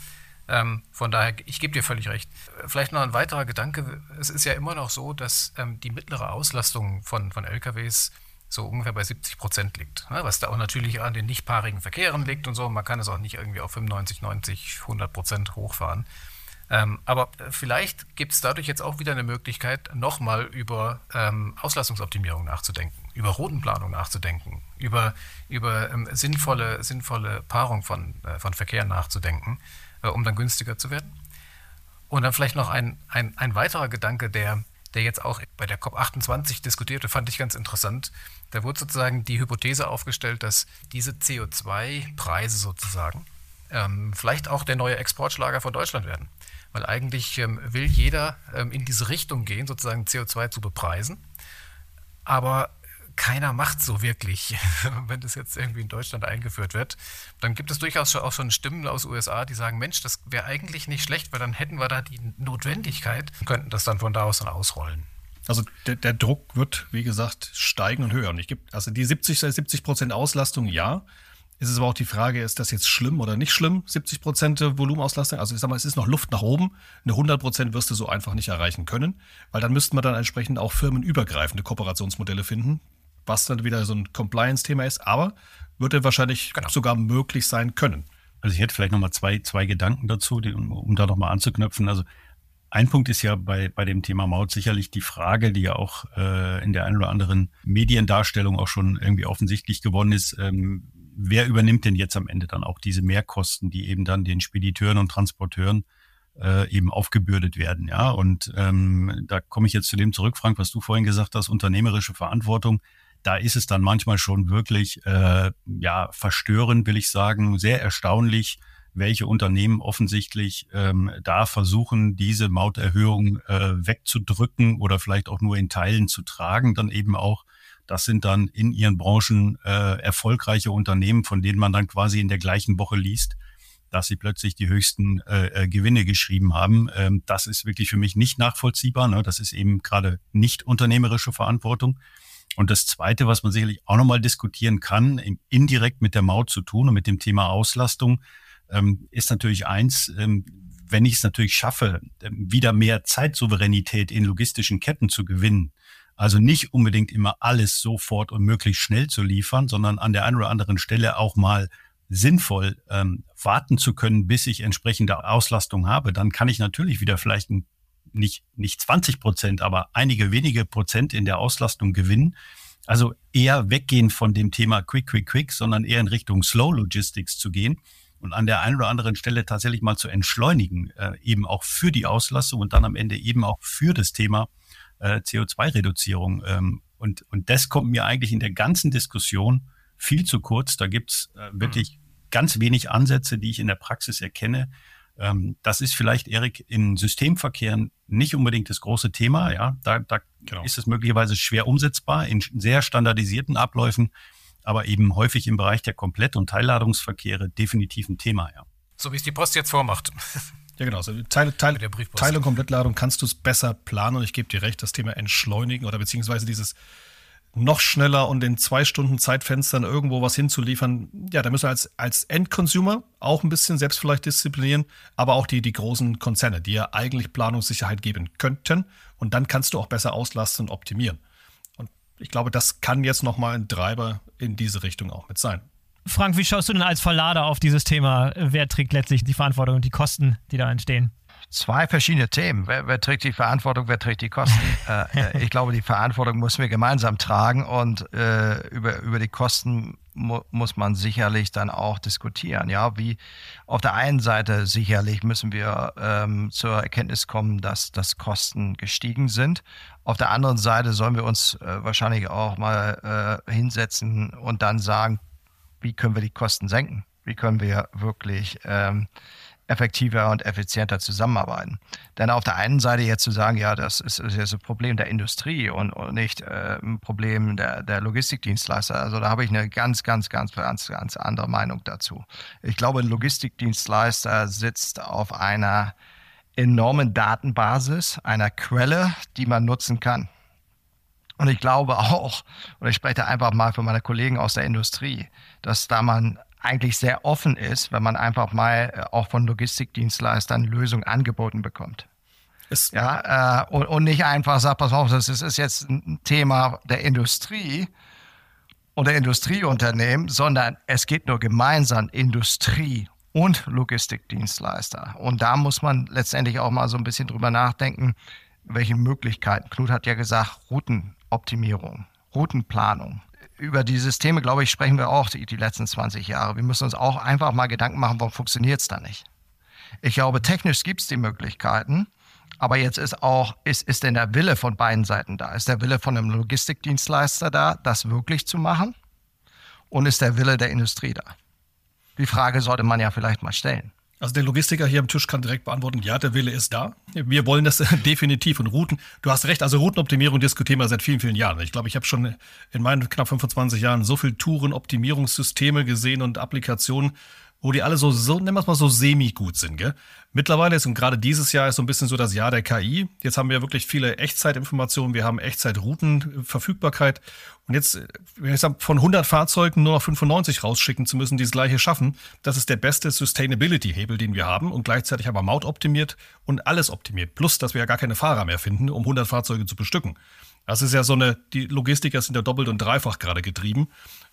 Ähm, von daher, ich gebe dir völlig recht. Vielleicht noch ein weiterer Gedanke. Es ist ja immer noch so, dass ähm, die mittlere Auslastung von, von LKWs so ungefähr bei 70 Prozent liegt. Ne? Was da auch natürlich an den nichtpaarigen Verkehren liegt und so. Man kann es auch nicht irgendwie auf 95, 90, 100 Prozent hochfahren. Ähm, aber vielleicht gibt es dadurch jetzt auch wieder eine Möglichkeit, nochmal über ähm, Auslastungsoptimierung nachzudenken, über Routenplanung nachzudenken, über, über ähm, sinnvolle, sinnvolle Paarung von, äh, von Verkehr nachzudenken, äh, um dann günstiger zu werden. Und dann vielleicht noch ein, ein, ein weiterer Gedanke, der, der jetzt auch bei der COP28 diskutierte, fand ich ganz interessant. Da wurde sozusagen die Hypothese aufgestellt, dass diese CO2-Preise sozusagen ähm, vielleicht auch der neue Exportschlager von Deutschland werden. Weil eigentlich ähm, will jeder ähm, in diese Richtung gehen, sozusagen CO2 zu bepreisen. Aber keiner macht so wirklich, wenn das jetzt irgendwie in Deutschland eingeführt wird. Dann gibt es durchaus auch schon Stimmen aus USA, die sagen, Mensch, das wäre eigentlich nicht schlecht, weil dann hätten wir da die Notwendigkeit, könnten das dann von da aus dann ausrollen. Also der, der Druck wird, wie gesagt, steigen und höher. Und ich gibt also die 70, 70 Prozent Auslastung, ja. Es ist aber auch die Frage, ist das jetzt schlimm oder nicht schlimm? 70 Prozent Volumenauslastung. Also ich sag mal, es ist noch Luft nach oben. Eine 100 Prozent wirst du so einfach nicht erreichen können, weil dann müssten wir dann entsprechend auch firmenübergreifende Kooperationsmodelle finden, was dann wieder so ein Compliance-Thema ist. Aber würde wahrscheinlich genau. sogar möglich sein können. Also ich hätte vielleicht nochmal zwei, zwei Gedanken dazu, die, um, um da nochmal anzuknöpfen. Also ein Punkt ist ja bei, bei dem Thema Maut sicherlich die Frage, die ja auch äh, in der einen oder anderen Mediendarstellung auch schon irgendwie offensichtlich geworden ist. Ähm, wer übernimmt denn jetzt am Ende dann auch diese Mehrkosten, die eben dann den Spediteuren und Transporteuren äh, eben aufgebürdet werden, ja. Und ähm, da komme ich jetzt zu dem zurück, Frank, was du vorhin gesagt hast, unternehmerische Verantwortung. Da ist es dann manchmal schon wirklich äh, ja verstörend, will ich sagen, sehr erstaunlich, welche Unternehmen offensichtlich ähm, da versuchen, diese Mauterhöhung äh, wegzudrücken oder vielleicht auch nur in Teilen zu tragen, dann eben auch das sind dann in ihren Branchen äh, erfolgreiche Unternehmen, von denen man dann quasi in der gleichen Woche liest, dass sie plötzlich die höchsten äh, äh, Gewinne geschrieben haben. Ähm, das ist wirklich für mich nicht nachvollziehbar. Ne? Das ist eben gerade nicht unternehmerische Verantwortung. Und das Zweite, was man sicherlich auch nochmal diskutieren kann, indirekt mit der Maut zu tun und mit dem Thema Auslastung, ähm, ist natürlich eins, ähm, wenn ich es natürlich schaffe, ähm, wieder mehr Zeitsouveränität in logistischen Ketten zu gewinnen, also nicht unbedingt immer alles sofort und möglichst schnell zu liefern, sondern an der einen oder anderen Stelle auch mal sinnvoll ähm, warten zu können, bis ich entsprechende Auslastung habe, dann kann ich natürlich wieder vielleicht ein, nicht, nicht 20 Prozent, aber einige wenige Prozent in der Auslastung gewinnen. Also eher weggehen von dem Thema Quick, Quick, Quick, sondern eher in Richtung Slow Logistics zu gehen und an der einen oder anderen Stelle tatsächlich mal zu entschleunigen, äh, eben auch für die Auslastung und dann am Ende eben auch für das Thema äh, CO2-Reduzierung. Ähm, und, und das kommt mir eigentlich in der ganzen Diskussion viel zu kurz. Da gibt's äh, wirklich ganz wenig Ansätze, die ich in der Praxis erkenne. Ähm, das ist vielleicht, Erik, in Systemverkehren nicht unbedingt das große Thema. Ja, da, da genau. ist es möglicherweise schwer umsetzbar in sehr standardisierten Abläufen, aber eben häufig im Bereich der Komplett- und Teilladungsverkehre definitiv ein Thema. Ja. So wie es die Post jetzt vormacht. Ja, genau. Also Teil, Teil, Teil und Komplettladung kannst du es besser planen und ich gebe dir recht, das Thema Entschleunigen oder beziehungsweise dieses noch schneller und in zwei Stunden Zeitfenstern irgendwo was hinzuliefern, ja, da müssen wir als, als Endconsumer auch ein bisschen selbst vielleicht disziplinieren, aber auch die, die großen Konzerne, die ja eigentlich Planungssicherheit geben könnten und dann kannst du auch besser auslasten und optimieren. Und ich glaube, das kann jetzt nochmal ein Treiber in diese Richtung auch mit sein. Frank, wie schaust du denn als Verlader auf dieses Thema? Wer trägt letztlich die Verantwortung und die Kosten, die da entstehen? Zwei verschiedene Themen. Wer, wer trägt die Verantwortung, wer trägt die Kosten? äh, äh, ich glaube, die Verantwortung müssen wir gemeinsam tragen und äh, über, über die Kosten mu muss man sicherlich dann auch diskutieren. Ja, wie auf der einen Seite sicherlich müssen wir ähm, zur Erkenntnis kommen, dass, dass Kosten gestiegen sind. Auf der anderen Seite sollen wir uns äh, wahrscheinlich auch mal äh, hinsetzen und dann sagen, wie können wir die Kosten senken? Wie können wir wirklich ähm, effektiver und effizienter zusammenarbeiten. Denn auf der einen Seite jetzt zu sagen, ja, das ist, ist jetzt ein Problem der Industrie und, und nicht äh, ein Problem der, der Logistikdienstleister. Also da habe ich eine ganz, ganz, ganz, ganz, ganz andere Meinung dazu. Ich glaube, ein Logistikdienstleister sitzt auf einer enormen Datenbasis, einer Quelle, die man nutzen kann. Und ich glaube auch, und ich spreche einfach mal für meine Kollegen aus der Industrie, dass da man eigentlich sehr offen ist, wenn man einfach mal äh, auch von Logistikdienstleistern Lösungen angeboten bekommt. Ist ja, äh, und, und nicht einfach sagt, pass auf, das ist, ist jetzt ein Thema der Industrie oder Industrieunternehmen, sondern es geht nur gemeinsam Industrie und Logistikdienstleister. Und da muss man letztendlich auch mal so ein bisschen drüber nachdenken, welche Möglichkeiten. Knut hat ja gesagt, Routenoptimierung, Routenplanung. Über die Systeme, glaube ich, sprechen wir auch die, die letzten 20 Jahre. Wir müssen uns auch einfach mal Gedanken machen, warum funktioniert es da nicht. Ich glaube, technisch gibt es die Möglichkeiten. Aber jetzt ist auch, ist, ist denn der Wille von beiden Seiten da? Ist der Wille von einem Logistikdienstleister da, das wirklich zu machen? Und ist der Wille der Industrie da? Die Frage sollte man ja vielleicht mal stellen. Also der Logistiker hier am Tisch kann direkt beantworten, ja, der Wille ist da. Wir wollen das definitiv. Und Routen, du hast recht, also Routenoptimierung diskutieren wir seit vielen, vielen Jahren. Ich glaube, ich habe schon in meinen knapp 25 Jahren so viele Tourenoptimierungssysteme gesehen und Applikationen, wo die alle so, so nennen wir es mal so semi-gut sind. Gell? Mittlerweile ist und gerade dieses Jahr ist so ein bisschen so das Jahr der KI. Jetzt haben wir wirklich viele Echtzeitinformationen, wir haben Echtzeitrouten-Verfügbarkeit. Und jetzt, wenn ich sage, von 100 Fahrzeugen nur noch 95 rausschicken zu müssen, die das gleiche schaffen, das ist der beste Sustainability-Hebel, den wir haben und gleichzeitig aber Maut optimiert und alles optimiert. Plus, dass wir ja gar keine Fahrer mehr finden, um 100 Fahrzeuge zu bestücken. Das ist ja so eine, die Logistiker sind ja doppelt und dreifach gerade getrieben.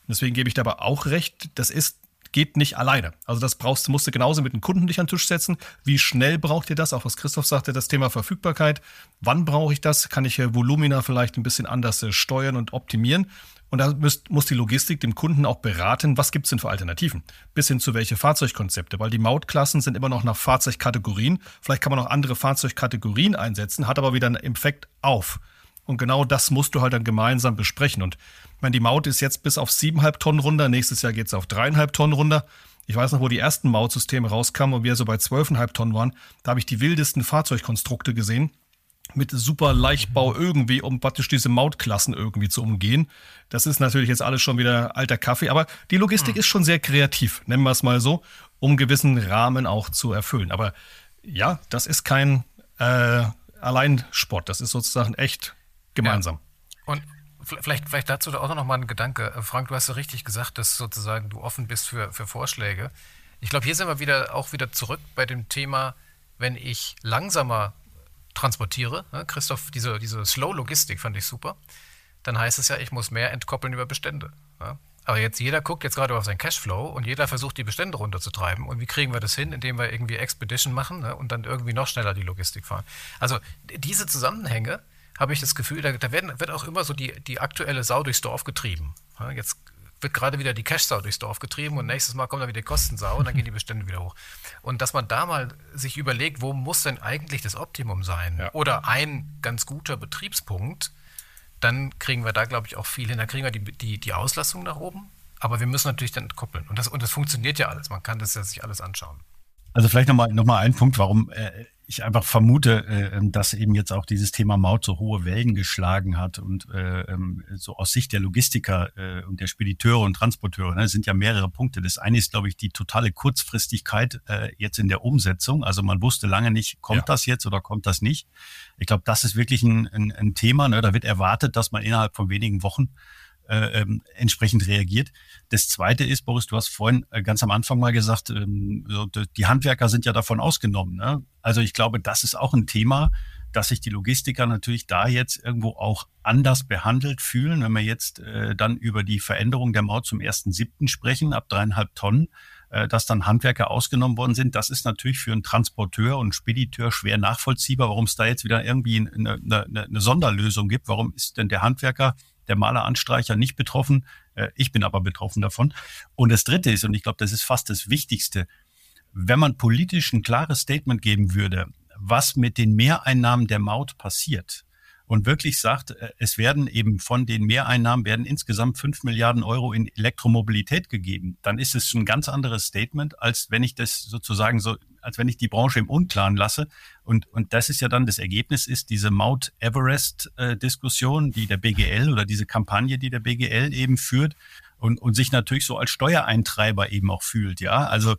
Deswegen gebe ich dabei auch recht, das ist geht nicht alleine. Also das brauchst, musst du genauso mit dem Kunden dich an den Tisch setzen. Wie schnell braucht ihr das? Auch was Christoph sagte, das Thema Verfügbarkeit. Wann brauche ich das? Kann ich Volumina vielleicht ein bisschen anders äh, steuern und optimieren? Und da müsst, muss die Logistik dem Kunden auch beraten, was gibt es denn für Alternativen? Bis hin zu welche Fahrzeugkonzepte, weil die Mautklassen sind immer noch nach Fahrzeugkategorien. Vielleicht kann man auch andere Fahrzeugkategorien einsetzen, hat aber wieder einen Effekt auf. Und genau das musst du halt dann gemeinsam besprechen. Und ich meine, die Maut ist jetzt bis auf 7,5 Tonnen runter. Nächstes Jahr geht es auf 3,5 Tonnen runter. Ich weiß noch, wo die ersten Mautsysteme rauskamen und wir so bei 12,5 Tonnen waren. Da habe ich die wildesten Fahrzeugkonstrukte gesehen. Mit super Leichtbau irgendwie, um praktisch diese Mautklassen irgendwie zu umgehen. Das ist natürlich jetzt alles schon wieder alter Kaffee, aber die Logistik mhm. ist schon sehr kreativ, nennen wir es mal so, um gewissen Rahmen auch zu erfüllen. Aber ja, das ist kein äh, Alleinsport, das ist sozusagen echt gemeinsam. Ja. Und Vielleicht, vielleicht dazu auch noch mal ein Gedanke. Äh, Frank, du hast ja richtig gesagt, dass sozusagen du offen bist für, für Vorschläge. Ich glaube, hier sind wir wieder auch wieder zurück bei dem Thema, wenn ich langsamer transportiere. Ne? Christoph, diese, diese Slow-Logistik fand ich super. Dann heißt es ja, ich muss mehr entkoppeln über Bestände. Ne? Aber jetzt jeder guckt jetzt gerade auf seinen Cashflow und jeder versucht, die Bestände runterzutreiben. Und wie kriegen wir das hin? Indem wir irgendwie Expedition machen ne? und dann irgendwie noch schneller die Logistik fahren. Also diese Zusammenhänge, habe ich das Gefühl, da, da werden, wird auch immer so die, die aktuelle Sau durchs Dorf getrieben. Ja, jetzt wird gerade wieder die Cash-Sau durchs Dorf getrieben und nächstes Mal kommt dann wieder die Kostensau und dann gehen die Bestände wieder hoch. Und dass man da mal sich überlegt, wo muss denn eigentlich das Optimum sein? Ja. Oder ein ganz guter Betriebspunkt, dann kriegen wir da, glaube ich, auch viel hin. Da kriegen wir die, die, die Auslastung nach oben, aber wir müssen natürlich dann koppeln. Und das, und das funktioniert ja alles. Man kann das ja sich alles anschauen. Also vielleicht nochmal noch mal ein Punkt, warum äh, ich einfach vermute, äh, ähm, dass eben jetzt auch dieses Thema Maut so hohe Wellen geschlagen hat und äh, ähm, so aus Sicht der Logistiker äh, und der Spediteure und Transporteure ne, sind ja mehrere Punkte. Das eine ist, glaube ich, die totale Kurzfristigkeit äh, jetzt in der Umsetzung. Also man wusste lange nicht, kommt ja. das jetzt oder kommt das nicht. Ich glaube, das ist wirklich ein, ein, ein Thema. Ne? Da wird erwartet, dass man innerhalb von wenigen Wochen äh, ähm, entsprechend reagiert. Das Zweite ist, Boris, du hast vorhin äh, ganz am Anfang mal gesagt, ähm, die Handwerker sind ja davon ausgenommen. Ne? Also ich glaube, das ist auch ein Thema, dass sich die Logistiker natürlich da jetzt irgendwo auch anders behandelt fühlen, wenn wir jetzt äh, dann über die Veränderung der Maut zum 1.7. sprechen, ab dreieinhalb Tonnen, äh, dass dann Handwerker ausgenommen worden sind. Das ist natürlich für einen Transporteur und Spediteur schwer nachvollziehbar, warum es da jetzt wieder irgendwie eine, eine, eine Sonderlösung gibt. Warum ist denn der Handwerker der Maleranstreicher nicht betroffen. Äh, ich bin aber betroffen davon. Und das Dritte ist, und ich glaube, das ist fast das Wichtigste, wenn man politisch ein klares Statement geben würde, was mit den Mehreinnahmen der Maut passiert, und wirklich sagt, äh, es werden eben von den Mehreinnahmen werden insgesamt fünf Milliarden Euro in Elektromobilität gegeben, dann ist es ein ganz anderes Statement, als wenn ich das sozusagen so, als wenn ich die Branche im Unklaren lasse. Und, und das ist ja dann das Ergebnis ist diese Mount Everest äh, die der BGL oder diese Kampagne, die der BGL eben führt und, und sich natürlich so als Steuereintreiber eben auch fühlt. Ja, also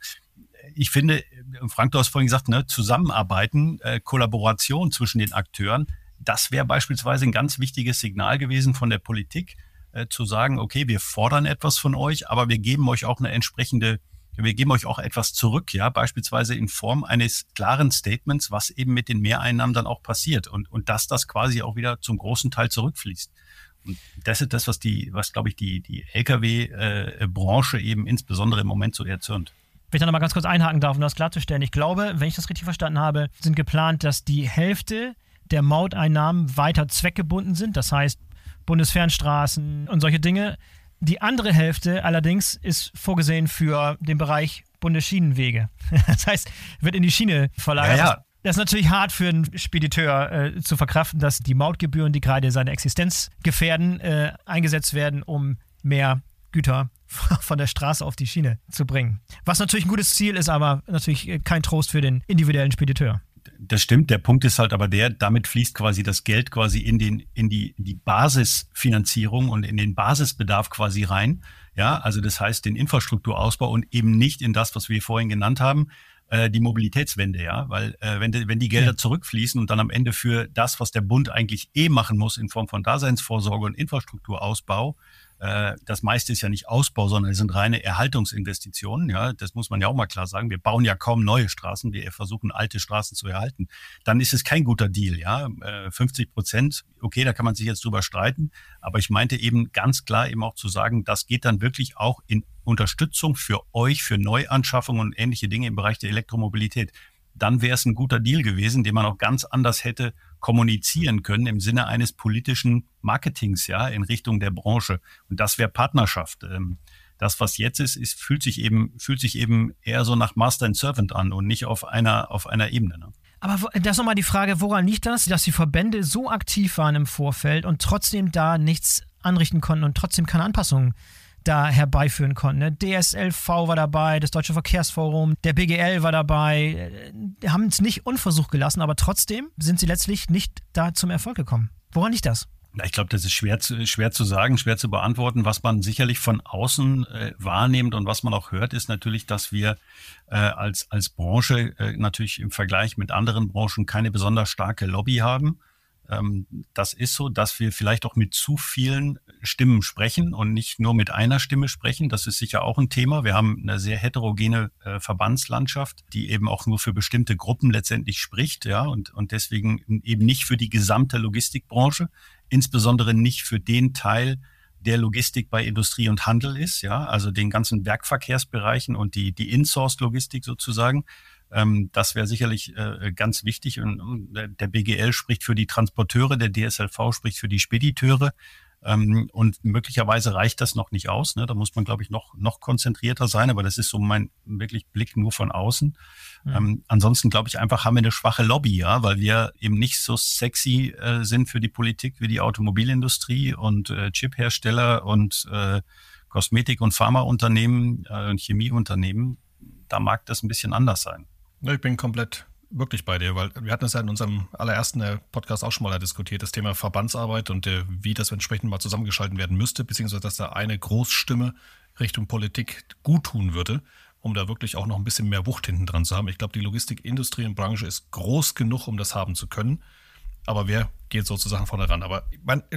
ich finde, Frank, du hast vorhin gesagt, ne, Zusammenarbeiten, äh, Kollaboration zwischen den Akteuren, das wäre beispielsweise ein ganz wichtiges Signal gewesen von der Politik, äh, zu sagen, okay, wir fordern etwas von euch, aber wir geben euch auch eine entsprechende, wir geben euch auch etwas zurück, ja, beispielsweise in Form eines klaren Statements, was eben mit den Mehreinnahmen dann auch passiert und, und dass das quasi auch wieder zum großen Teil zurückfließt. Und das ist das, was die, was glaube ich die, die Lkw-Branche äh, eben insbesondere im Moment so erzürnt. Wenn ich da nochmal ganz kurz einhaken darf, um das klarzustellen. Ich glaube, wenn ich das richtig verstanden habe, sind geplant, dass die Hälfte der Mauteinnahmen weiter zweckgebunden sind. Das heißt, Bundesfernstraßen und solche Dinge. Die andere Hälfte allerdings ist vorgesehen für den Bereich Bundesschienenwege. Das heißt, wird in die Schiene verlagert. Ja, ja. Das ist natürlich hart für einen Spediteur äh, zu verkraften, dass die Mautgebühren, die gerade seine Existenz gefährden, äh, eingesetzt werden, um mehr Güter von der Straße auf die Schiene zu bringen. Was natürlich ein gutes Ziel ist, aber natürlich kein Trost für den individuellen Spediteur. Das stimmt. Der Punkt ist halt aber der, damit fließt quasi das Geld quasi in den, in die, in die Basisfinanzierung und in den Basisbedarf quasi rein. Ja, also das heißt den Infrastrukturausbau und eben nicht in das, was wir vorhin genannt haben, äh, die Mobilitätswende, ja, weil äh, wenn, wenn die Gelder ja. zurückfließen und dann am Ende für das, was der Bund eigentlich eh machen muss in Form von Daseinsvorsorge und Infrastrukturausbau, äh, das meiste ist ja nicht Ausbau, sondern es sind reine Erhaltungsinvestitionen. Ja, das muss man ja auch mal klar sagen. Wir bauen ja kaum neue Straßen, wir versuchen alte Straßen zu erhalten. Dann ist es kein guter Deal. Ja, 50 äh, Prozent, okay, da kann man sich jetzt drüber streiten. Aber ich meinte eben ganz klar eben auch zu sagen, das geht dann wirklich auch in Unterstützung für euch, für Neuanschaffungen und ähnliche Dinge im Bereich der Elektromobilität. Dann wäre es ein guter Deal gewesen, den man auch ganz anders hätte kommunizieren können im Sinne eines politischen Marketings, ja, in Richtung der Branche. Und das wäre Partnerschaft. Ähm, das, was jetzt ist, ist, fühlt sich eben, fühlt sich eben eher so nach Master and Servant an und nicht auf einer, auf einer Ebene. Ne? Aber das nochmal die Frage, woran liegt das, dass die Verbände so aktiv waren im Vorfeld und trotzdem da nichts anrichten konnten und trotzdem keine Anpassungen da herbeiführen konnten. Ne? DSLV war dabei, das Deutsche Verkehrsforum, der BGL war dabei, äh, haben es nicht unversucht gelassen, aber trotzdem sind sie letztlich nicht da zum Erfolg gekommen. Woran liegt das? Ich glaube, das ist schwer zu, schwer zu sagen, schwer zu beantworten. Was man sicherlich von außen äh, wahrnimmt und was man auch hört, ist natürlich, dass wir äh, als, als Branche äh, natürlich im Vergleich mit anderen Branchen keine besonders starke Lobby haben. Ähm, das ist so, dass wir vielleicht auch mit zu vielen Stimmen sprechen und nicht nur mit einer Stimme sprechen. Das ist sicher auch ein Thema. Wir haben eine sehr heterogene äh, Verbandslandschaft, die eben auch nur für bestimmte Gruppen letztendlich spricht, ja, und, und deswegen eben nicht für die gesamte Logistikbranche, insbesondere nicht für den Teil, der Logistik bei Industrie und Handel ist, ja, also den ganzen Werkverkehrsbereichen und die, die Insourced-Logistik sozusagen. Ähm, das wäre sicherlich äh, ganz wichtig. Und der BGL spricht für die Transporteure, der DSLV spricht für die Spediteure. Ähm, und möglicherweise reicht das noch nicht aus. Ne? Da muss man, glaube ich, noch, noch konzentrierter sein. Aber das ist so mein wirklich Blick nur von außen. Mhm. Ähm, ansonsten glaube ich einfach, haben wir eine schwache Lobby, ja, weil wir eben nicht so sexy äh, sind für die Politik wie die Automobilindustrie und äh, Chiphersteller und äh, Kosmetik- und Pharmaunternehmen äh, und Chemieunternehmen. Da mag das ein bisschen anders sein. Ich bin komplett wirklich bei dir, weil wir hatten das ja in unserem allerersten äh, Podcast auch schon mal diskutiert, das Thema Verbandsarbeit und äh, wie das entsprechend mal zusammengeschalten werden müsste, beziehungsweise dass da eine Großstimme Richtung Politik gut tun würde, um da wirklich auch noch ein bisschen mehr Wucht hinten dran zu haben. Ich glaube, die Logistikindustrie und Branche ist groß genug, um das haben zu können. Aber wer geht sozusagen vorne ran? Aber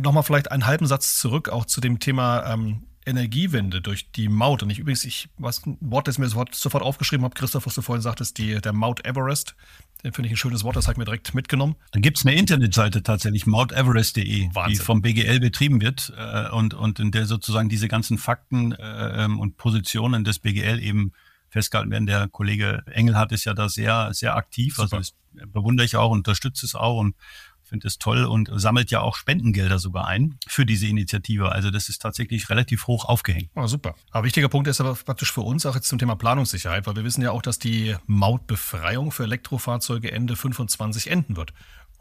nochmal vielleicht einen halben Satz zurück auch zu dem Thema ähm, Energiewende durch die Maut. Und ich übrigens, ich, was ein Wort, das mir sofort, sofort aufgeschrieben habe, Christoph, was du vorhin sagtest, die, der Mount Everest. Den finde ich ein schönes Wort, das habe ich mir direkt mitgenommen. Da gibt es eine Internetseite tatsächlich, mounteverest.de, die vom BGL betrieben wird äh, und, und in der sozusagen diese ganzen Fakten äh, ähm, und Positionen des BGL eben festgehalten werden. Der Kollege Engelhardt ist ja da sehr, sehr aktiv. Also Super. Also das bewundere ich auch, unterstütze es auch und finde es toll und sammelt ja auch Spendengelder sogar ein für diese Initiative. Also das ist tatsächlich relativ hoch aufgehängt. Oh, super. Aber wichtiger Punkt ist aber praktisch für uns auch jetzt zum Thema Planungssicherheit, weil wir wissen ja auch, dass die Mautbefreiung für Elektrofahrzeuge Ende 25 enden wird.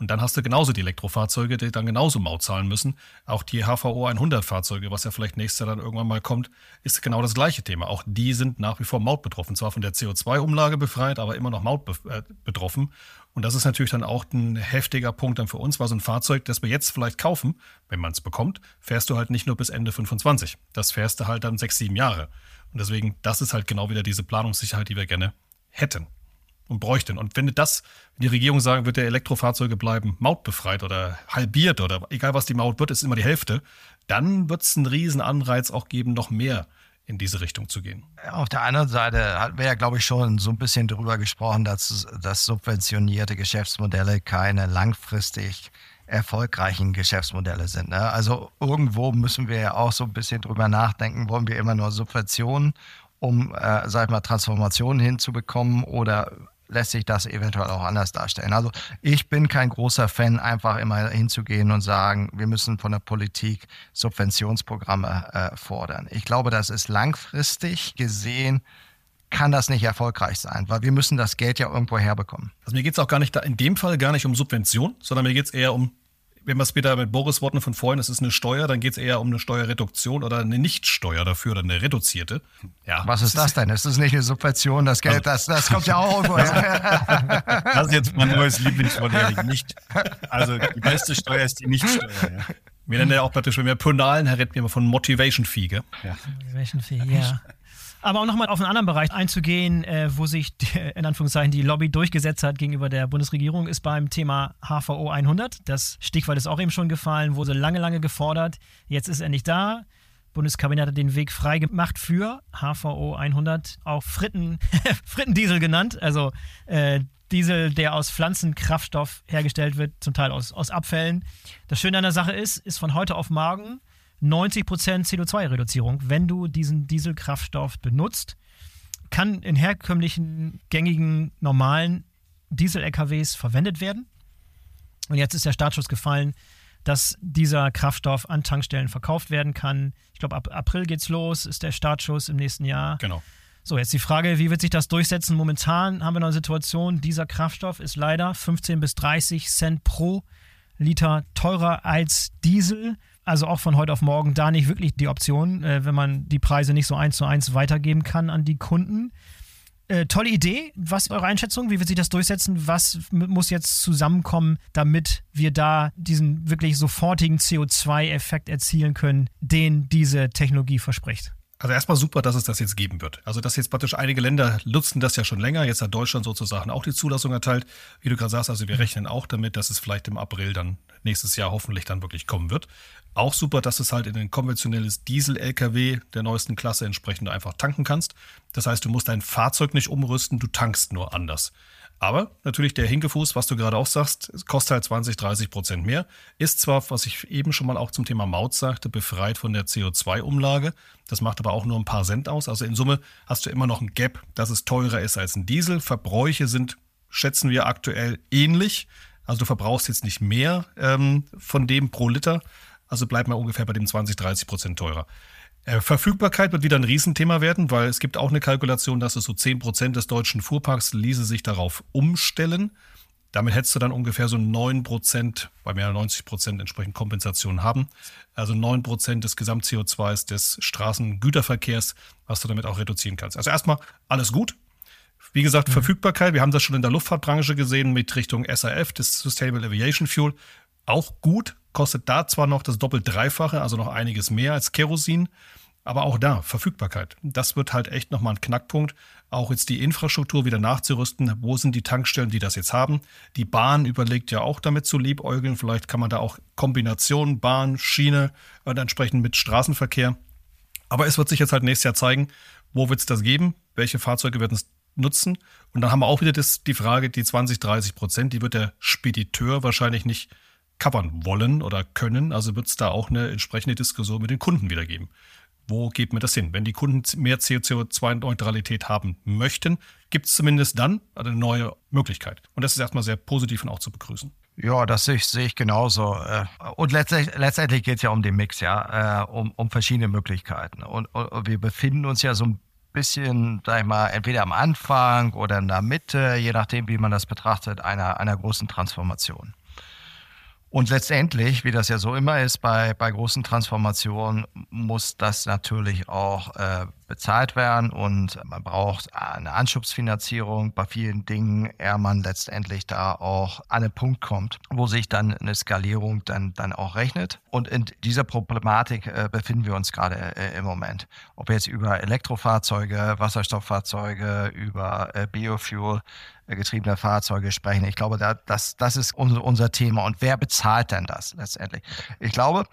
Und dann hast du genauso die Elektrofahrzeuge, die dann genauso Maut zahlen müssen. Auch die HVO 100 Fahrzeuge, was ja vielleicht nächstes Jahr dann irgendwann mal kommt, ist genau das gleiche Thema. Auch die sind nach wie vor Maut betroffen. Zwar von der CO2-Umlage befreit, aber immer noch Maut äh, betroffen. Und das ist natürlich dann auch ein heftiger Punkt dann für uns, weil so ein Fahrzeug, das wir jetzt vielleicht kaufen, wenn man es bekommt, fährst du halt nicht nur bis Ende 25. Das fährst du halt dann sechs, sieben Jahre. Und deswegen, das ist halt genau wieder diese Planungssicherheit, die wir gerne hätten und bräuchten. Und wenn das, wenn die Regierung sagen wird, der Elektrofahrzeuge bleiben mautbefreit oder halbiert oder egal was die Maut wird, ist immer die Hälfte, dann wird es einen riesen Anreiz auch geben, noch mehr in diese Richtung zu gehen. Auf der anderen Seite hatten wir ja, glaube ich, schon so ein bisschen darüber gesprochen, dass, dass subventionierte Geschäftsmodelle keine langfristig erfolgreichen Geschäftsmodelle sind. Ne? Also irgendwo müssen wir ja auch so ein bisschen drüber nachdenken, wollen wir immer nur Subventionen um, äh, sag ich mal, Transformationen hinzubekommen oder lässt sich das eventuell auch anders darstellen. Also ich bin kein großer Fan, einfach immer hinzugehen und sagen, wir müssen von der Politik Subventionsprogramme äh, fordern. Ich glaube, das ist langfristig gesehen kann das nicht erfolgreich sein, weil wir müssen das Geld ja irgendwo herbekommen. Also mir geht es auch gar nicht da, in dem Fall gar nicht um Subvention, sondern mir geht es eher um wenn wir es wieder mit Boris Worten von vorhin, es ist eine Steuer, dann geht es eher um eine Steuerreduktion oder eine Nichtsteuer dafür oder eine reduzierte. Ja. Was ist das denn? Ist das nicht eine Subvention? Das Geld, also, das, das kommt ja auch irgendwo her. Das ist jetzt mein neues Lieblingswort, Erik. Nicht. Also die beste Steuer ist die Nichtsteuer. Ja. Wir nennen ja auch praktisch, wenn wir Ponalen, Herr reden wir immer von Motivation Fee, gell? Ja. Motivation Fee, ja. Aber auch nochmal auf einen anderen Bereich einzugehen, äh, wo sich die, in Anführungszeichen die Lobby durchgesetzt hat gegenüber der Bundesregierung, ist beim Thema HVO 100. Das Stichwort ist auch eben schon gefallen, wurde lange, lange gefordert. Jetzt ist er nicht da. Bundeskabinett hat den Weg frei gemacht für HVO 100, auch Fritten, Frittendiesel genannt. Also äh, Diesel, der aus Pflanzenkraftstoff hergestellt wird, zum Teil aus, aus Abfällen. Das Schöne an der Sache ist, ist von heute auf morgen 90% CO2-Reduzierung, wenn du diesen Dieselkraftstoff benutzt. Kann in herkömmlichen, gängigen, normalen Diesel-LKWs verwendet werden. Und jetzt ist der Startschuss gefallen, dass dieser Kraftstoff an Tankstellen verkauft werden kann. Ich glaube, ab April geht's los, ist der Startschuss im nächsten Jahr. Genau. So, jetzt die Frage, wie wird sich das durchsetzen? Momentan haben wir noch eine Situation, dieser Kraftstoff ist leider 15 bis 30 Cent pro Liter teurer als Diesel also auch von heute auf morgen da nicht wirklich die Option, äh, wenn man die Preise nicht so eins zu eins weitergeben kann an die Kunden. Äh, tolle Idee. Was ist eure Einschätzung? Wie wird sich das durchsetzen? Was muss jetzt zusammenkommen, damit wir da diesen wirklich sofortigen CO2-Effekt erzielen können, den diese Technologie verspricht? Also erstmal super, dass es das jetzt geben wird. Also dass jetzt praktisch einige Länder nutzen das ja schon länger. Jetzt hat Deutschland sozusagen auch die Zulassung erteilt. Wie du gerade sagst, also wir rechnen auch damit, dass es vielleicht im April dann nächstes Jahr hoffentlich dann wirklich kommen wird. Auch super, dass es halt in ein konventionelles Diesel-LKW der neuesten Klasse entsprechend einfach tanken kannst. Das heißt, du musst dein Fahrzeug nicht umrüsten, du tankst nur anders. Aber natürlich der Hinkefuß, was du gerade auch sagst, kostet halt 20, 30 Prozent mehr. Ist zwar, was ich eben schon mal auch zum Thema Maut sagte, befreit von der CO2-Umlage. Das macht aber auch nur ein paar Cent aus. Also in Summe hast du immer noch ein Gap, dass es teurer ist als ein Diesel. Verbräuche sind, schätzen wir aktuell, ähnlich. Also du verbrauchst jetzt nicht mehr ähm, von dem pro Liter. Also bleibt mal ungefähr bei dem 20, 30 Prozent teurer. Äh, Verfügbarkeit wird wieder ein Riesenthema werden, weil es gibt auch eine Kalkulation, dass es so 10 Prozent des deutschen Fuhrparks ließe sich darauf umstellen. Damit hättest du dann ungefähr so 9 Prozent, bei mehr als 90 Prozent entsprechend Kompensation haben. Also 9 Prozent des Gesamt-CO2s des Straßengüterverkehrs, was du damit auch reduzieren kannst. Also erstmal alles gut. Wie gesagt, mhm. Verfügbarkeit, wir haben das schon in der Luftfahrtbranche gesehen mit Richtung SAF, das Sustainable Aviation Fuel. Auch gut, kostet da zwar noch das Doppelt-Dreifache, also noch einiges mehr als Kerosin, aber auch da Verfügbarkeit. Das wird halt echt nochmal ein Knackpunkt. Auch jetzt die Infrastruktur wieder nachzurüsten. Wo sind die Tankstellen, die das jetzt haben? Die Bahn überlegt ja auch damit zu liebäugeln. Vielleicht kann man da auch Kombinationen Bahn, Schiene und entsprechend mit Straßenverkehr. Aber es wird sich jetzt halt nächstes Jahr zeigen, wo wird es das geben? Welche Fahrzeuge werden es nutzen? Und dann haben wir auch wieder das, die Frage, die 20, 30 Prozent, die wird der Spediteur wahrscheinlich nicht covern wollen oder können. Also wird es da auch eine entsprechende Diskussion mit den Kunden wieder geben. Wo geht mir das hin? Wenn die Kunden mehr CO2-Neutralität haben möchten, gibt es zumindest dann eine neue Möglichkeit. Und das ist erstmal sehr positiv und auch zu begrüßen. Ja, das sehe ich, sehe ich genauso. Äh, und letztendlich, letztendlich geht es ja um den Mix, ja, äh, um, um verschiedene Möglichkeiten. Und, und wir befinden uns ja so ein bisschen, sag ich mal, entweder am Anfang oder in der Mitte, je nachdem, wie man das betrachtet, einer, einer großen Transformation. Und letztendlich, wie das ja so immer ist bei, bei großen Transformationen, muss das natürlich auch äh, bezahlt werden und man braucht eine Anschubsfinanzierung bei vielen Dingen, ehe man letztendlich da auch an einen Punkt kommt, wo sich dann eine Skalierung dann, dann auch rechnet. Und in dieser Problematik äh, befinden wir uns gerade äh, im Moment. Ob jetzt über Elektrofahrzeuge, Wasserstofffahrzeuge, über äh, Biofuel, äh, getriebene Fahrzeuge sprechen. Ich glaube, da, das, das ist unser, Thema. Und wer bezahlt denn das letztendlich? Ich glaube,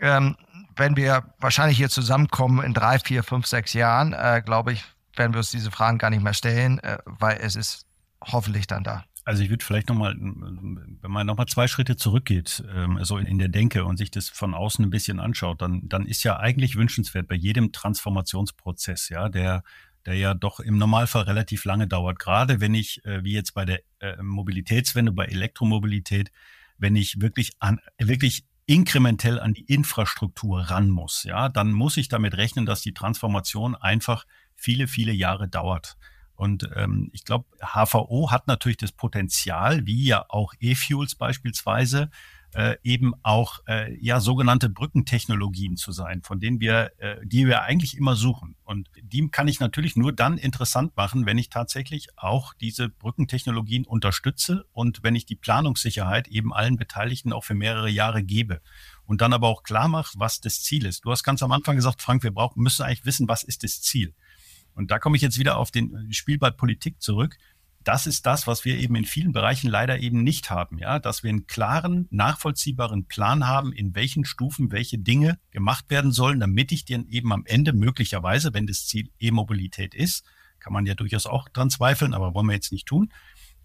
ähm, wenn wir wahrscheinlich hier zusammenkommen in drei, vier, fünf, sechs Jahren, äh, glaube ich, werden wir uns diese Fragen gar nicht mehr stellen, äh, weil es ist hoffentlich dann da. Also ich würde vielleicht nochmal, wenn man nochmal zwei Schritte zurückgeht, ähm, so in der Denke und sich das von außen ein bisschen anschaut, dann, dann ist ja eigentlich wünschenswert bei jedem Transformationsprozess, ja, der der ja doch im Normalfall relativ lange dauert. Gerade wenn ich, äh, wie jetzt bei der äh, Mobilitätswende, bei Elektromobilität, wenn ich wirklich an, wirklich inkrementell an die Infrastruktur ran muss, ja, dann muss ich damit rechnen, dass die Transformation einfach viele, viele Jahre dauert. Und ähm, ich glaube, HVO hat natürlich das Potenzial, wie ja auch E-Fuels beispielsweise, äh, eben auch äh, ja sogenannte Brückentechnologien zu sein, von denen wir, äh, die wir eigentlich immer suchen. Und die kann ich natürlich nur dann interessant machen, wenn ich tatsächlich auch diese Brückentechnologien unterstütze und wenn ich die Planungssicherheit eben allen Beteiligten auch für mehrere Jahre gebe. Und dann aber auch klar mache, was das Ziel ist. Du hast ganz am Anfang gesagt, Frank, wir brauchen, müssen eigentlich wissen, was ist das Ziel. Und da komme ich jetzt wieder auf den Spielball Politik zurück das ist das, was wir eben in vielen Bereichen leider eben nicht haben, ja, dass wir einen klaren, nachvollziehbaren Plan haben, in welchen Stufen welche Dinge gemacht werden sollen, damit ich dann eben am Ende möglicherweise, wenn das Ziel E-Mobilität ist, kann man ja durchaus auch dran zweifeln, aber wollen wir jetzt nicht tun,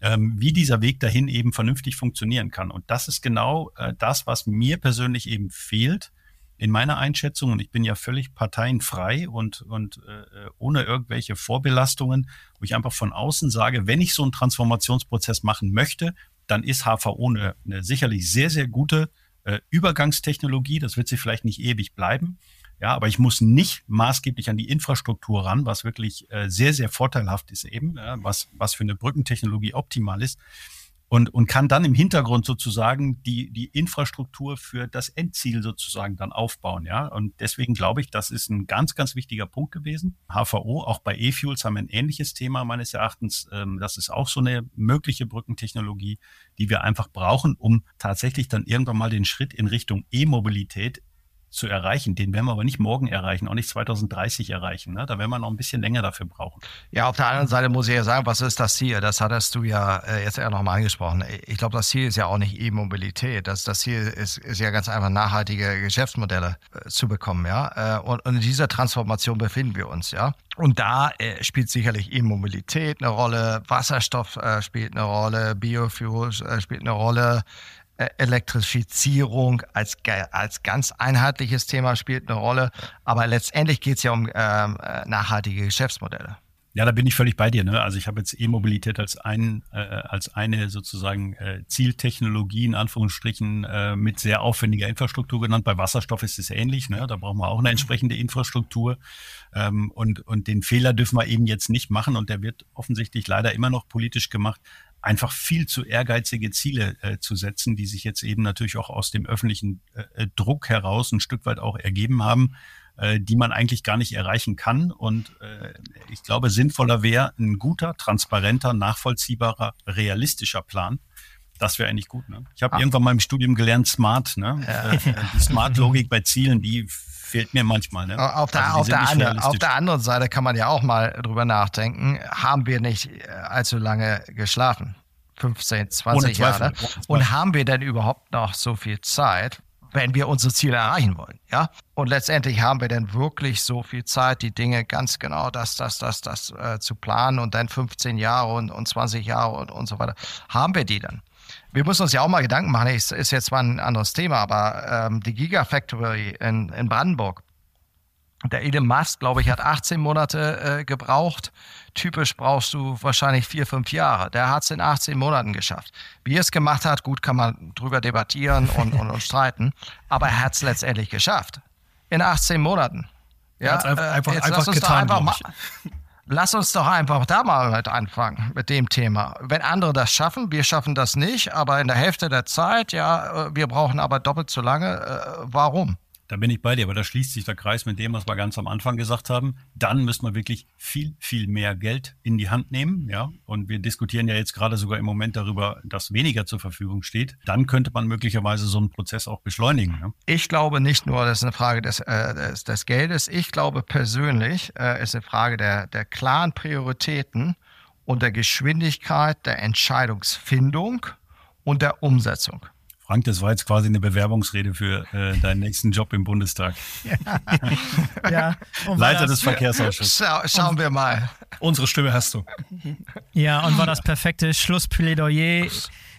ähm, wie dieser Weg dahin eben vernünftig funktionieren kann. Und das ist genau äh, das, was mir persönlich eben fehlt, in meiner Einschätzung, und ich bin ja völlig parteienfrei und, und äh, ohne irgendwelche Vorbelastungen, wo ich einfach von außen sage, wenn ich so einen Transformationsprozess machen möchte, dann ist HVO eine, eine sicherlich sehr, sehr gute äh, Übergangstechnologie. Das wird sie vielleicht nicht ewig bleiben. Ja, aber ich muss nicht maßgeblich an die Infrastruktur ran, was wirklich äh, sehr, sehr vorteilhaft ist eben, ja, was, was für eine Brückentechnologie optimal ist und, und kann dann im Hintergrund sozusagen die, die Infrastruktur für das Endziel sozusagen dann aufbauen. Ja? Und deswegen glaube ich, das ist ein ganz, ganz wichtiger Punkt gewesen. HVO, auch bei E-Fuels haben wir ein ähnliches Thema meines Erachtens. Ähm, das ist auch so eine mögliche Brückentechnologie, die wir einfach brauchen, um tatsächlich dann irgendwann mal den Schritt in Richtung E-Mobilität zu erreichen. Den werden wir aber nicht morgen erreichen, auch nicht 2030 erreichen. Ne? Da werden wir noch ein bisschen länger dafür brauchen. Ja, auf der anderen Seite muss ich ja sagen, was ist das Ziel? Das hattest du ja äh, jetzt eher nochmal angesprochen. Ich glaube, das Ziel ist ja auch nicht E-Mobilität. Das, das Ziel ist, ist ja ganz einfach, nachhaltige Geschäftsmodelle äh, zu bekommen. Ja? Äh, und, und in dieser Transformation befinden wir uns. ja. Und da äh, spielt sicherlich E-Mobilität eine Rolle, Wasserstoff äh, spielt eine Rolle, Biofuel äh, spielt eine Rolle, Elektrifizierung als, als ganz einheitliches Thema spielt eine Rolle. Aber letztendlich geht es ja um ähm, äh, nachhaltige Geschäftsmodelle. Ja, da bin ich völlig bei dir. Ne? Also ich habe jetzt E-Mobilität als ein äh, als eine sozusagen äh, Zieltechnologie in Anführungsstrichen äh, mit sehr aufwendiger Infrastruktur genannt. Bei Wasserstoff ist es ähnlich. Ne? Da brauchen wir auch eine entsprechende Infrastruktur. Ähm, und und den Fehler dürfen wir eben jetzt nicht machen. Und der wird offensichtlich leider immer noch politisch gemacht einfach viel zu ehrgeizige Ziele äh, zu setzen, die sich jetzt eben natürlich auch aus dem öffentlichen äh, äh, Druck heraus ein Stück weit auch ergeben haben, äh, die man eigentlich gar nicht erreichen kann. Und äh, ich glaube, sinnvoller wäre ein guter, transparenter, nachvollziehbarer, realistischer Plan. Das wäre eigentlich gut. Ne? Ich habe ah. irgendwann mal im Studium gelernt, Smart. Ne? Ja. Äh, die Smart-Logik bei Zielen, die fehlt mir manchmal. Ne? Auf, der, also auf, der auf der anderen Seite kann man ja auch mal drüber nachdenken, haben wir nicht äh, allzu lange geschlafen? 15, 20 Jahre. Und haben wir denn überhaupt noch so viel Zeit, wenn wir unsere Ziele erreichen wollen? Ja? Und letztendlich haben wir denn wirklich so viel Zeit, die Dinge ganz genau das, das, das, das äh, zu planen und dann 15 Jahre und, und 20 Jahre und, und so weiter. Haben wir die dann? Wir müssen uns ja auch mal Gedanken machen, ist, ist jetzt zwar ein anderes Thema, aber ähm, die Gigafactory in, in Brandenburg, der Elon Musk, glaube ich, hat 18 Monate äh, gebraucht. Typisch brauchst du wahrscheinlich vier, fünf Jahre. Der hat es in 18 Monaten geschafft. Wie er es gemacht hat, gut, kann man drüber debattieren und, und, und streiten, aber er hat es letztendlich geschafft. In 18 Monaten. Ja, einfach, äh, einfach, einfach getan, einfach Lass uns doch einfach da mal mit anfangen, mit dem Thema. Wenn andere das schaffen, wir schaffen das nicht, aber in der Hälfte der Zeit, ja, äh, wir brauchen aber doppelt so lange. Äh, warum? Da bin ich bei dir, aber da schließt sich der Kreis mit dem, was wir ganz am Anfang gesagt haben. Dann müssen wir wirklich viel, viel mehr Geld in die Hand nehmen, ja. Und wir diskutieren ja jetzt gerade sogar im Moment darüber, dass weniger zur Verfügung steht. Dann könnte man möglicherweise so einen Prozess auch beschleunigen. Ja? Ich glaube nicht nur, das ist eine Frage des, äh, des, des Geldes. Ich glaube persönlich, äh, ist eine Frage der, der klaren Prioritäten und der Geschwindigkeit der Entscheidungsfindung und der Umsetzung. Frank, das war jetzt quasi eine Bewerbungsrede für äh, deinen nächsten Job im Bundestag. ja. Leiter des Verkehrsausschusses. Schau, schauen wir mal. Unsere Stimme hast du. Ja, und war das perfekte Schlussplädoyer.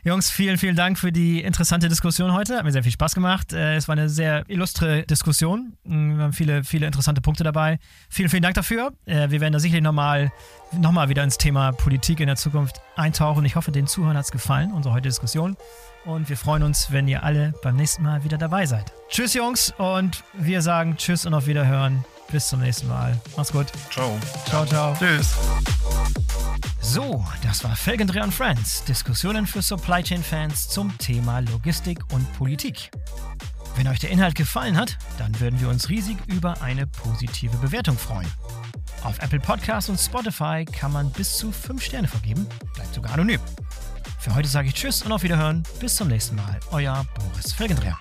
Jungs, vielen, vielen Dank für die interessante Diskussion heute. Hat mir sehr viel Spaß gemacht. Äh, es war eine sehr illustre Diskussion. Mm, Wir haben viele, viele interessante Punkte dabei. Vielen, vielen Dank dafür. Äh, Wir werden da sicherlich nochmal noch mal wieder ins Thema Politik in der Zukunft eintauchen. Ich hoffe, den Zuhörern hat es gefallen, unsere heutige Diskussion. Und wir freuen uns, wenn ihr alle beim nächsten Mal wieder dabei seid. Tschüss, Jungs. Und wir sagen Tschüss und auf Wiederhören. Bis zum nächsten Mal. Macht's gut. Ciao. Ciao, ciao. Tschüss. So, das war Felgendreher und Friends. Diskussionen für Supply Chain Fans zum Thema Logistik und Politik. Wenn euch der Inhalt gefallen hat, dann würden wir uns riesig über eine positive Bewertung freuen. Auf Apple Podcasts und Spotify kann man bis zu 5 Sterne vergeben, bleibt sogar anonym. Für heute sage ich Tschüss und auf Wiederhören. Bis zum nächsten Mal. Euer Boris Felgendreher.